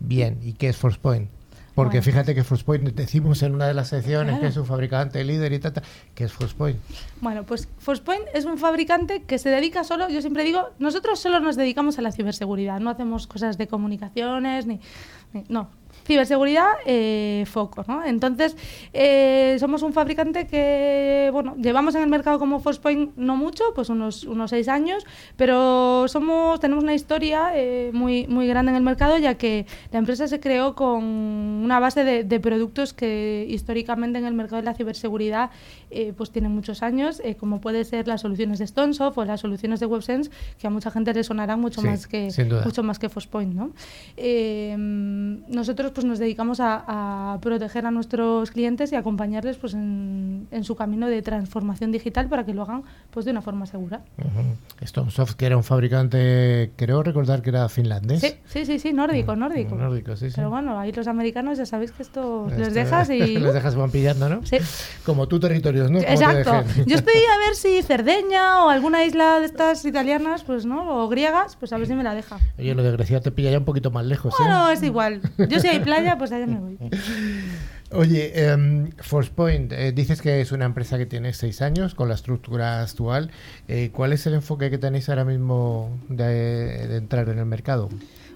Bien, ¿y qué es Forcepoint? Porque Bueno. fíjate que Forcepoint decimos en una de las secciones Claro. que es un fabricante líder y tal, tal, que es Forcepoint. Bueno, pues Forcepoint es un fabricante que se dedica solo, yo siempre digo, nosotros solo nos dedicamos a la ciberseguridad, no hacemos cosas de comunicaciones ni, ni- no. Ciberseguridad, eh, foco, ¿no? Entonces, eh, somos un fabricante que, bueno, llevamos en el mercado como Forcepoint no mucho, pues unos, unos seis años, pero somos, tenemos una historia eh, muy, muy grande en el mercado, ya que la empresa se creó con una base de, de productos que históricamente en el mercado de la ciberseguridad eh, pues tienen muchos años, como puede ser las soluciones de Stonesoft o las soluciones de WebSense, que a mucha gente le sonarán mucho Sí, más que mucho más que Forcepoint, ¿no? Nosotros pues nos dedicamos a, a proteger a nuestros clientes y acompañarles pues en, en su camino de transformación digital para que lo hagan pues de una forma segura. Ujú. Stonesoft, que era un fabricante, creo recordar que era finlandés. Sí, sí, sí, sí, nórdico, nórdico. Nórdico, sí, sí. Pero bueno, ahí los americanos ya sabéis que esto les dejas y... <laughs> les dejas van pillando, ¿no? Sí. Como tú territorios, ¿no? Exacto. Yo estoy a ver si Cerdeña o alguna isla de estas italianas, pues no, o griegas, pues a ver si me la deja. Oye, lo de Grecia te pilla ya un poquito más lejos, ¿eh? Bueno, es igual. Yo si hay playa, pues allá me voy. <laughs> Oye, em, Forcepoint, eh, dices que es una empresa que tiene seis años con la estructura actual. Eh, ¿Cuál es el enfoque que tenéis ahora mismo de, de entrar en el mercado?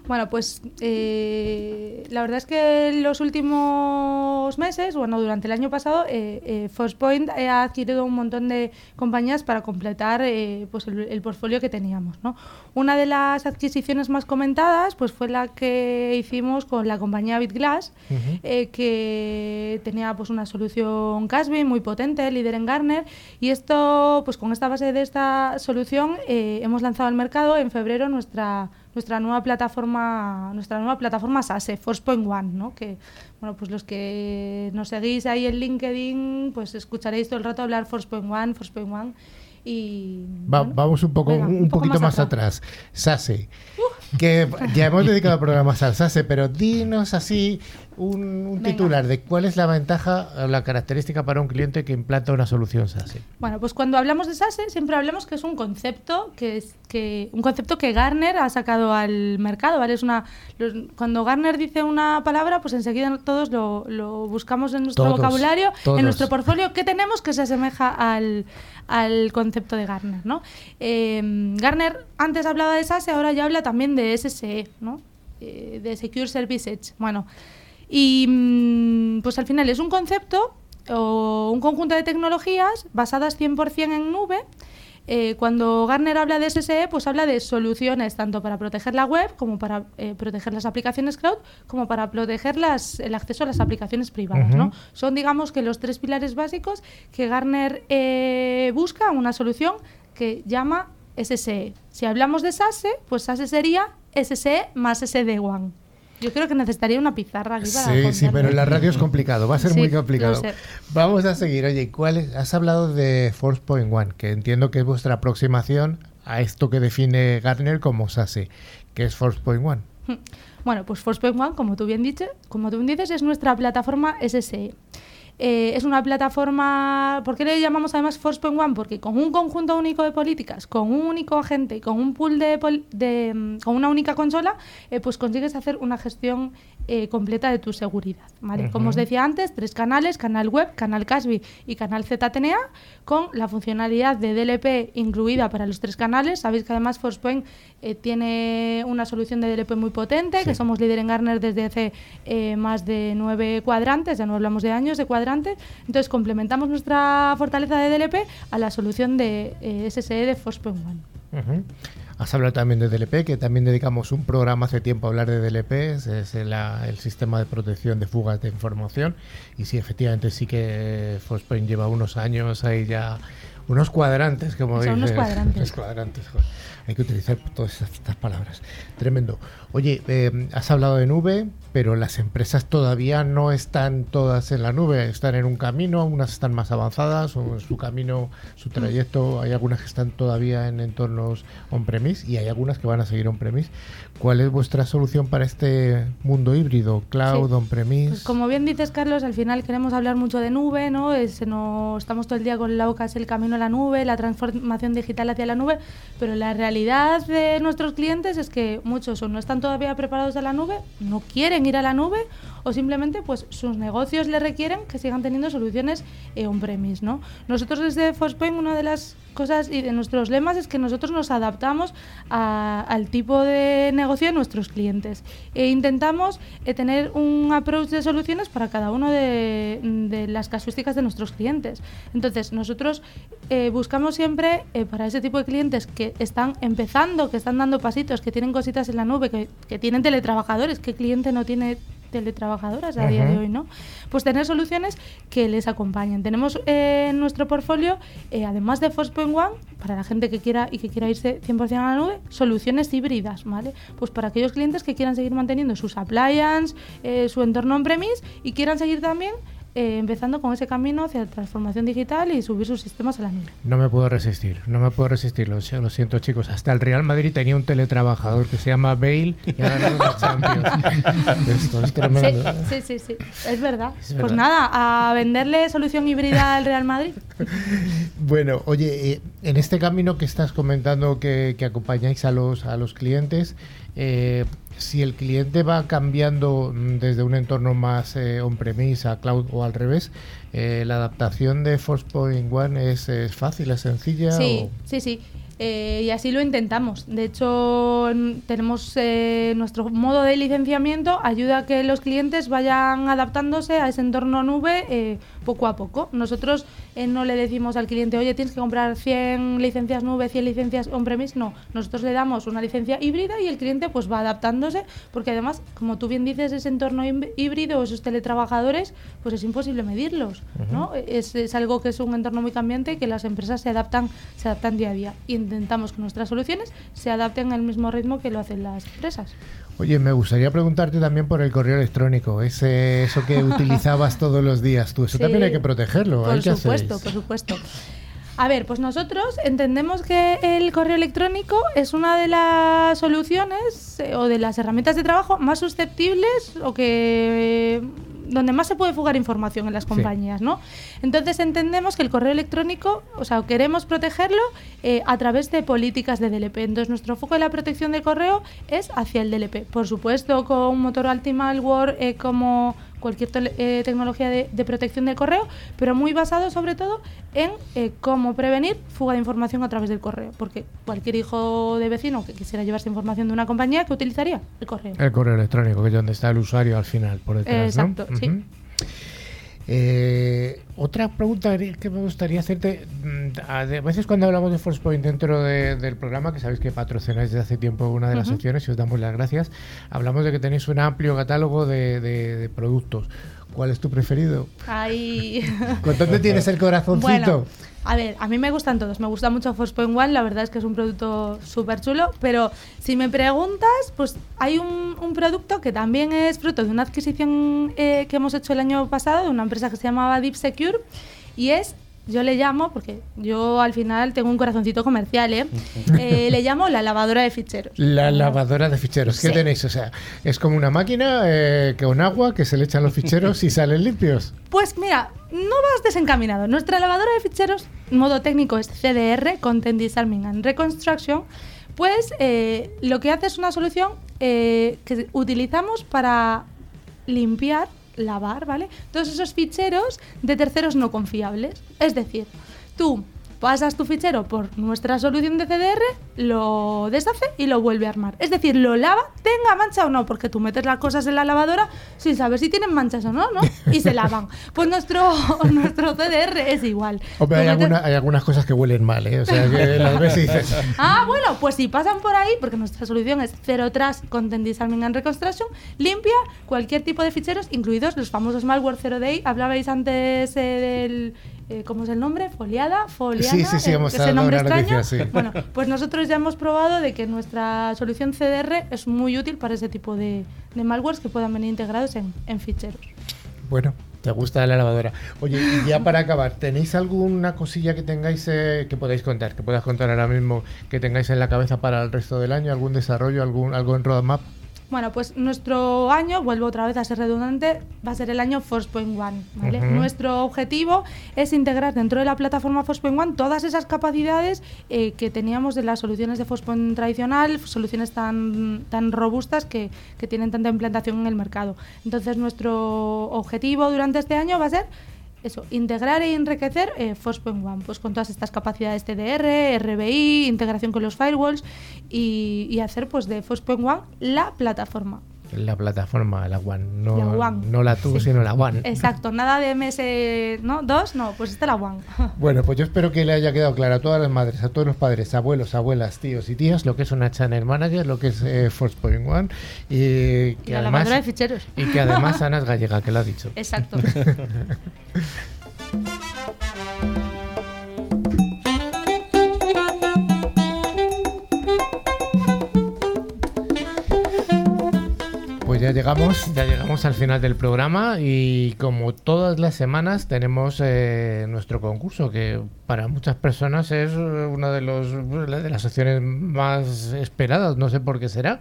Bueno, pues eh, la verdad es que en los últimos meses, bueno, durante el año pasado, eh, eh, Forcepoint ha adquirido un montón de compañías para completar eh, pues el, el portfolio que teníamos. ¿no? Una de las adquisiciones más comentadas pues fue la que hicimos con la compañía BitGlass, eh, que tenía pues una solución Casby muy potente, líder en Garner, y esto, pues con esta base de esta solución, hemos lanzado al mercado en febrero nuestra nuestra nueva plataforma nuestra nueva plataforma SASE Forcepoint One ¿no? que bueno pues los que nos seguís ahí en LinkedIn pues escucharéis todo el rato hablar Forcepoint One Forcepoint One y Va- bueno, vamos un poco venga, un, poco poquito más atrás. SASE. Que ya hemos dedicado programas al SASE, pero dinos así un, un titular de cuál es la ventaja o la característica para un cliente que implanta una solución SASE. Bueno, pues cuando hablamos de SASE siempre hablamos que es un concepto que es que un concepto que Garner ha sacado al mercado, ¿vale? Es una los- cuando Garner dice una palabra, pues enseguida todos lo, lo buscamos en nuestro Todos, vocabulario, todos. en nuestro portfolio que tenemos que se asemeja al, al concepto de Garner, ¿no? Eh, Garner antes hablaba de SASE, ahora ya habla también de SSE, ¿no? Eh, de Secure Service Edge. Bueno, y mm, pues al final es un concepto o un conjunto de tecnologías basadas 100% en nube. Eh, cuando Gartner habla de SSE, pues habla de soluciones tanto para proteger la web, como para eh, proteger las aplicaciones cloud, como para proteger las- el acceso a las aplicaciones privadas. ¿no? Son, digamos, que los tres pilares básicos que Gartner eh, busca una solución que llama SSE. Si hablamos de SASE, pues SASE sería SSE más SD-WAN. Yo creo que necesitaría una pizarra aquí para Sí, sí, apuntarlo. pero en la radio es complicado, va a ser Sí, muy complicado. Vamos a seguir. Oye, ¿cuál es? Has hablado de Forcepoint One, que entiendo que es vuestra aproximación a esto que define Gartner como SASE, que es Forcepoint One. <laughs> Bueno, pues Forcepoint One, como tú bien dices, como tú bien dices, es nuestra plataforma SSE. Eh, es una plataforma, ¿por qué le llamamos además Forcepoint One? Porque con un conjunto único de políticas, con un único agente y con un pool de, de, mm, con una única consola, eh, pues consigues hacer una gestión eh, completa de tu seguridad. ¿vale? Como os decía antes, tres canales, canal web, canal Casby y canal ZTNA, con la funcionalidad de DLP incluida para los tres canales. Sabéis que además Forcepoint eh, tiene una solución de DLP muy potente, Sí. que somos líder en Gartner desde hace eh, más de nueve cuadrantes, ya no hablamos de años, de cuadrantes. Entonces complementamos nuestra fortaleza de DLP a la solución de SSE de Forcepoint One. Has hablado también de DLP, que también dedicamos un programa hace tiempo a hablar de DLP, es, el, sistema de protección de fugas de información. Y sí, efectivamente, sí que Forcepoint lleva unos años ahí ya, unos cuadrantes, como Son unos dices. cuadrantes. Unos cuadrantes, hay que utilizar todas estas palabras. Tremendo. Oye, eh, has hablado de nube, pero las empresas todavía no están todas en la nube, están en un camino, unas están más avanzadas o en su camino, su trayecto, hay algunas que están todavía en entornos on-premise y hay algunas que van a seguir on-premise. ¿Cuál es vuestra solución para este mundo híbrido, cloud, Sí. on-premise? Pues como bien dices, Carlos, al final queremos hablar mucho de nube, ¿no? Es, no estamos todo el día con la boca, es el camino a la nube, la transformación digital hacia la nube, pero la realidad de nuestros clientes es que muchos o no están todavía preparados a la nube, no quieren ir a la nube o simplemente pues sus negocios les requieren que sigan teniendo soluciones eh, on-premise, ¿no? Nosotros desde Forcepoint una de las cosas y de nuestros lemas es que nosotros nos adaptamos a- al tipo de negocio de nuestros clientes e intentamos eh, tener un approach de soluciones para cada uno de, de las casuísticas de nuestros clientes. Entonces, nosotros eh, buscamos siempre eh, para ese tipo de clientes que están empezando, que están dando pasitos, que tienen cositas en la nube, que, que tienen teletrabajadores, ¿qué cliente no tiene teletrabajadoras a día de hoy, ¿no? Pues tener soluciones que les acompañen. Tenemos eh, en nuestro portfolio, eh, además de Forcepoint One, para la gente que quiera y que quiera irse 100% a la nube, soluciones híbridas, ¿vale? Pues para aquellos clientes que quieran seguir manteniendo sus appliances, eh, su entorno on-premise y quieran seguir también eh, empezando con ese camino hacia la transformación digital y subir sus sistemas a la nube. No me puedo resistir, no me puedo resistir, lo, lo siento chicos. Hasta el Real Madrid tenía un teletrabajador que se llama Bale y ha ganado una Champions. Esto <laughs> es Sí, tremendo. sí, sí, sí, es verdad. Es Pues nada, a venderle solución híbrida al Real Madrid. <laughs> Bueno, oye, eh, en este camino que estás comentando que, que acompañáis a los, a los clientes, eh, si el cliente va cambiando mm, desde un entorno más eh, on-premise a cloud o al revés, eh, la adaptación de Forcepoint One es, es fácil, es sencilla. Sí, o- sí, sí. Eh, y así lo intentamos. De hecho, tenemos eh, nuestro modo de licenciamiento, ayuda a que los clientes vayan adaptándose a ese entorno nube poco a poco. Nosotros eh, no le decimos al cliente, oye, tienes que comprar 100 licencias nube, 100 licencias on-premise. No, nosotros le damos una licencia híbrida y el cliente pues va adaptándose, porque además, como tú bien dices, ese entorno híbrido, esos teletrabajadores, pues es imposible medirlos. ¿no? es, es algo que es un entorno muy cambiante y que las empresas se adaptan, se adaptan día a día. Y intentamos que nuestras soluciones se adapten al mismo ritmo que lo hacen las empresas. Oye, me gustaría preguntarte también por el correo electrónico, ese, eso que <laughs> utilizabas todos los días tú. Eso Sí. también hay que protegerlo. Por ¿hay qué supuesto, por supuesto. A ver, pues nosotros entendemos que el correo electrónico es una de las soluciones eh, o de las herramientas de trabajo más susceptibles o que donde más se puede fugar información en las compañías, ¿no? Entonces entendemos que el correo electrónico, o sea, queremos protegerlo eh, a través de políticas de DLP. Entonces nuestro foco de la protección del correo es hacia el DLP. Por supuesto, con motor anti-malware eh, como cualquier eh, tecnología de, de protección del correo, pero muy basado sobre todo en eh, cómo prevenir fuga de información a través del correo. Porque cualquier hijo de vecino que quisiera llevarse información de una compañía, ¿qué utilizaría? El correo. El correo electrónico, que es donde está el usuario al final, por detrás. ¿no? Exacto, sí. Ujú. Eh, otra pregunta que me gustaría hacerte, mm, a veces cuando hablamos de Forcepoint dentro de- del programa, que sabéis que patrocináis desde hace tiempo una de las Ujú. secciones y os damos las gracias, hablamos de que tenéis un amplio catálogo de, de- de productos. ¿Cuál es tu preferido? <laughs> ¿Con dónde tienes el corazoncito? Bueno, a ver, a mí me gustan todos. Me gusta mucho Forcepoint One, la verdad es que es un producto súper chulo. Pero si me preguntas, pues hay un, un producto que también es fruto de una adquisición eh, que hemos hecho el año pasado de una empresa que se llamaba Deep Secure y es. Yo le llamo, porque yo al final tengo un corazoncito comercial, ¿eh? Eh, le llamo la lavadora de ficheros. La lavadora de ficheros. ¿Qué Sí. tenéis? O sea, es como una máquina eh, con agua que se le echan los ficheros y salen limpios. Pues mira, no vas desencaminado. Nuestra lavadora de ficheros, modo técnico es CDR, Content Disarming and Reconstruction. Pues eh, lo que hace es una solución eh, que utilizamos para limpiar, lavar, ¿vale? Todos esos ficheros de terceros no confiables. Es decir, tú pasas tu fichero por nuestra solución de CDR, lo deshace y lo vuelve a armar. Es decir, lo lava, tenga mancha o no, porque tú metes las cosas en la lavadora sin saber si tienen manchas o no, ¿no? Y se lavan. <laughs> Pues nuestro, <laughs> nuestro CDR es igual. Hombre, hay, Tú metes- alguna- hay algunas cosas que huelen mal, ¿eh? O sea, que <laughs> las ves y dices... Ah, bueno, pues si pasan por ahí, porque nuestra solución es Zero Trust Content Disarming and Reconstruction, limpia cualquier tipo de ficheros, incluidos los famosos malware Zero Day. Hablabais antes eh, del eh, ¿cómo es el nombre? Foliada, foliana, Sí, sí, sí, hemos ese nombre extraño. noticia. Bueno, pues nosotros ya hemos probado de que nuestra solución CDR es muy útil para ese tipo de, de malwares que puedan venir integrados en, en ficheros. Bueno, te gusta la lavadora. Oye, y ya para <laughs> acabar, ¿tenéis alguna cosilla que tengáis eh, que podáis contar, que puedas contar ahora mismo, que tengáis en la cabeza para el resto del año? ¿Algún desarrollo, algún algo en roadmap? Bueno, pues nuestro año, vuelvo otra vez a ser redundante, va a ser el año Forcepoint One. Nuestro objetivo es integrar dentro de la plataforma Forcepoint One todas esas capacidades eh, que teníamos de las soluciones de Forcepoint tradicional, soluciones tan, tan robustas que, que tienen tanta implantación en el mercado. Entonces, nuestro objetivo durante este año va a ser eso, integrar e enriquecer eh, Forcepoint One, pues con todas estas capacidades TDR, RBI, integración con los firewalls y, hacer pues de Forcepoint One la plataforma. La plataforma, la One. No La One. no la tú, Sí. sino la One. Exacto, nada de MS ¿no? 2, no, pues esta la One. <laughs> Bueno, pues yo espero que le haya quedado claro a todas las madres, a todos los padres, abuelos, abuelas, tíos y tías, lo que es una channel manager, lo que es eh, Forcepoint One y Y que la además de ficheros. y que además <laughs> Ana es gallega, que lo ha dicho. Exacto. <laughs> llegamos, ya llegamos al final del programa y como todas las semanas tenemos eh, nuestro concurso que para muchas personas es una de los de las opciones más esperadas, no sé por qué será.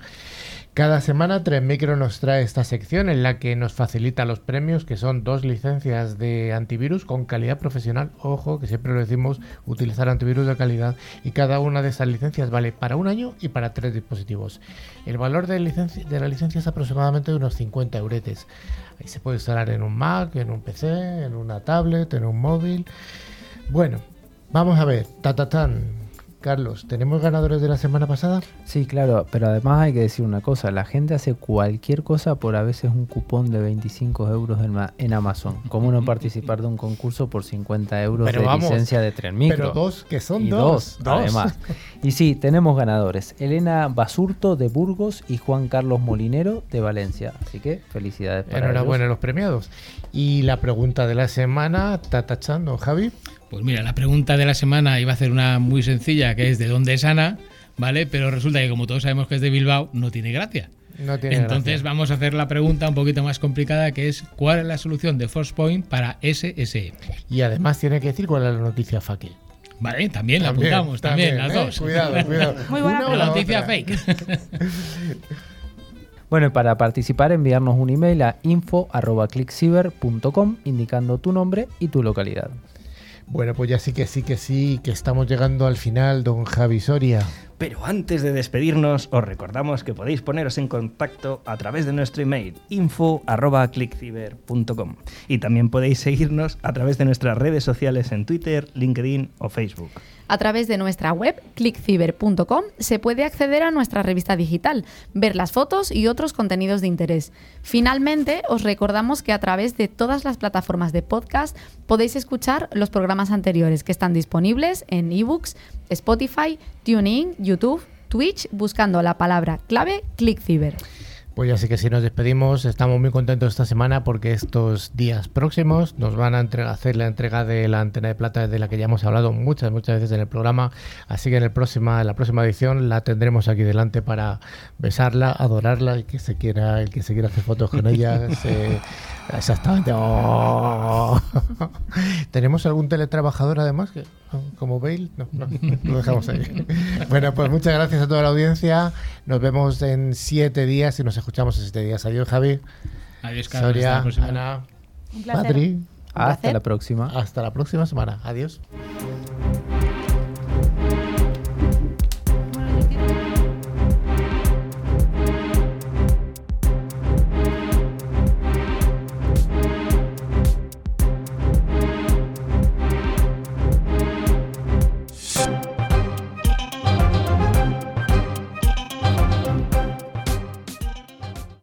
Cada semana Tren Micro nos trae esta sección en la que nos facilita los premios, que son dos licencias de antivirus con calidad profesional. Ojo, que siempre lo decimos, utilizar antivirus de calidad. Y cada una de esas licencias vale para un año y para tres dispositivos. El valor de, de la licencia es aproximadamente unos 50 euretes. Ahí se puede instalar en un Mac, en un PC, en una tablet, en un móvil. Bueno, vamos a ver. Tatatán. Carlos, ¿tenemos ganadores de la semana pasada? Sí, claro, pero además hay que decir una cosa, la gente hace cualquier cosa por a veces un cupón de 25 euros en, ma- en Amazon. ¿Cómo no participar de un concurso por 50 euros Pero de vamos, licencia de tren micro? Pero dos, que son y dos. dos, además. Y sí, tenemos ganadores. Elena Basurto de Burgos y Juan Carlos Molinero de Valencia. Así que felicidades para Enhorabuena a los premiados. Y la pregunta de la semana, tatachando, Javi. Pues mira, la pregunta de la semana iba a ser una muy sencilla, que es ¿de dónde es Ana? ¿Vale? Pero resulta que como todos sabemos que es de Bilbao, no tiene gracia. No tiene Entonces gracia. vamos a hacer la pregunta un poquito más complicada, que es ¿cuál es la solución de Forcepoint para SSE? Y además tiene que decir cuál es la noticia fake. Vale, también la apuntamos, también, las ¿eh? dos. Cuidado, cuidado. <laughs> Muy buena Una noticia otra. fake. <laughs> Bueno, y para participar enviarnos un email a info.clickciber.com indicando tu nombre y tu localidad. Bueno, pues ya sí que sí que sí, que estamos llegando al final, don Javi Soria. Pero antes de despedirnos, os recordamos que podéis poneros en contacto a través de nuestro email info.clickciber.com y también podéis seguirnos a través de nuestras redes sociales en Twitter, LinkedIn o Facebook. A través de nuestra web, clickciber.com, se puede acceder a nuestra revista digital, ver las fotos y otros contenidos de interés. Finalmente, os recordamos que a través de todas las plataformas de podcast podéis escuchar los programas anteriores que están disponibles en ebooks, Spotify, TuneIn, YouTube, Twitch, buscando la palabra clave ClickCiber. Pues ya sí que sí nos despedimos. Estamos muy contentos esta semana porque estos días próximos nos van a hacer la entrega de la antena de plata de la que ya hemos hablado muchas, muchas veces en el programa. Así que en, el próxima, en la próxima edición la tendremos aquí delante para besarla, adorarla y que se quiera, el que se quiera hacer fotos con ella. <laughs> se- exactamente. ¡Oh! <laughs> ¿Tenemos algún teletrabajador además? que- Como Bale, no, no, lo dejamos ahí. Bueno, pues muchas gracias a toda la audiencia. Nos vemos en siete días y nos escuchamos en siete días. Adiós, Javi. Adiós, Carlos. hasta la Soria, próxima. Ana, Un placer. Patri. Hasta placer. la próxima. Hasta la próxima semana. Adiós.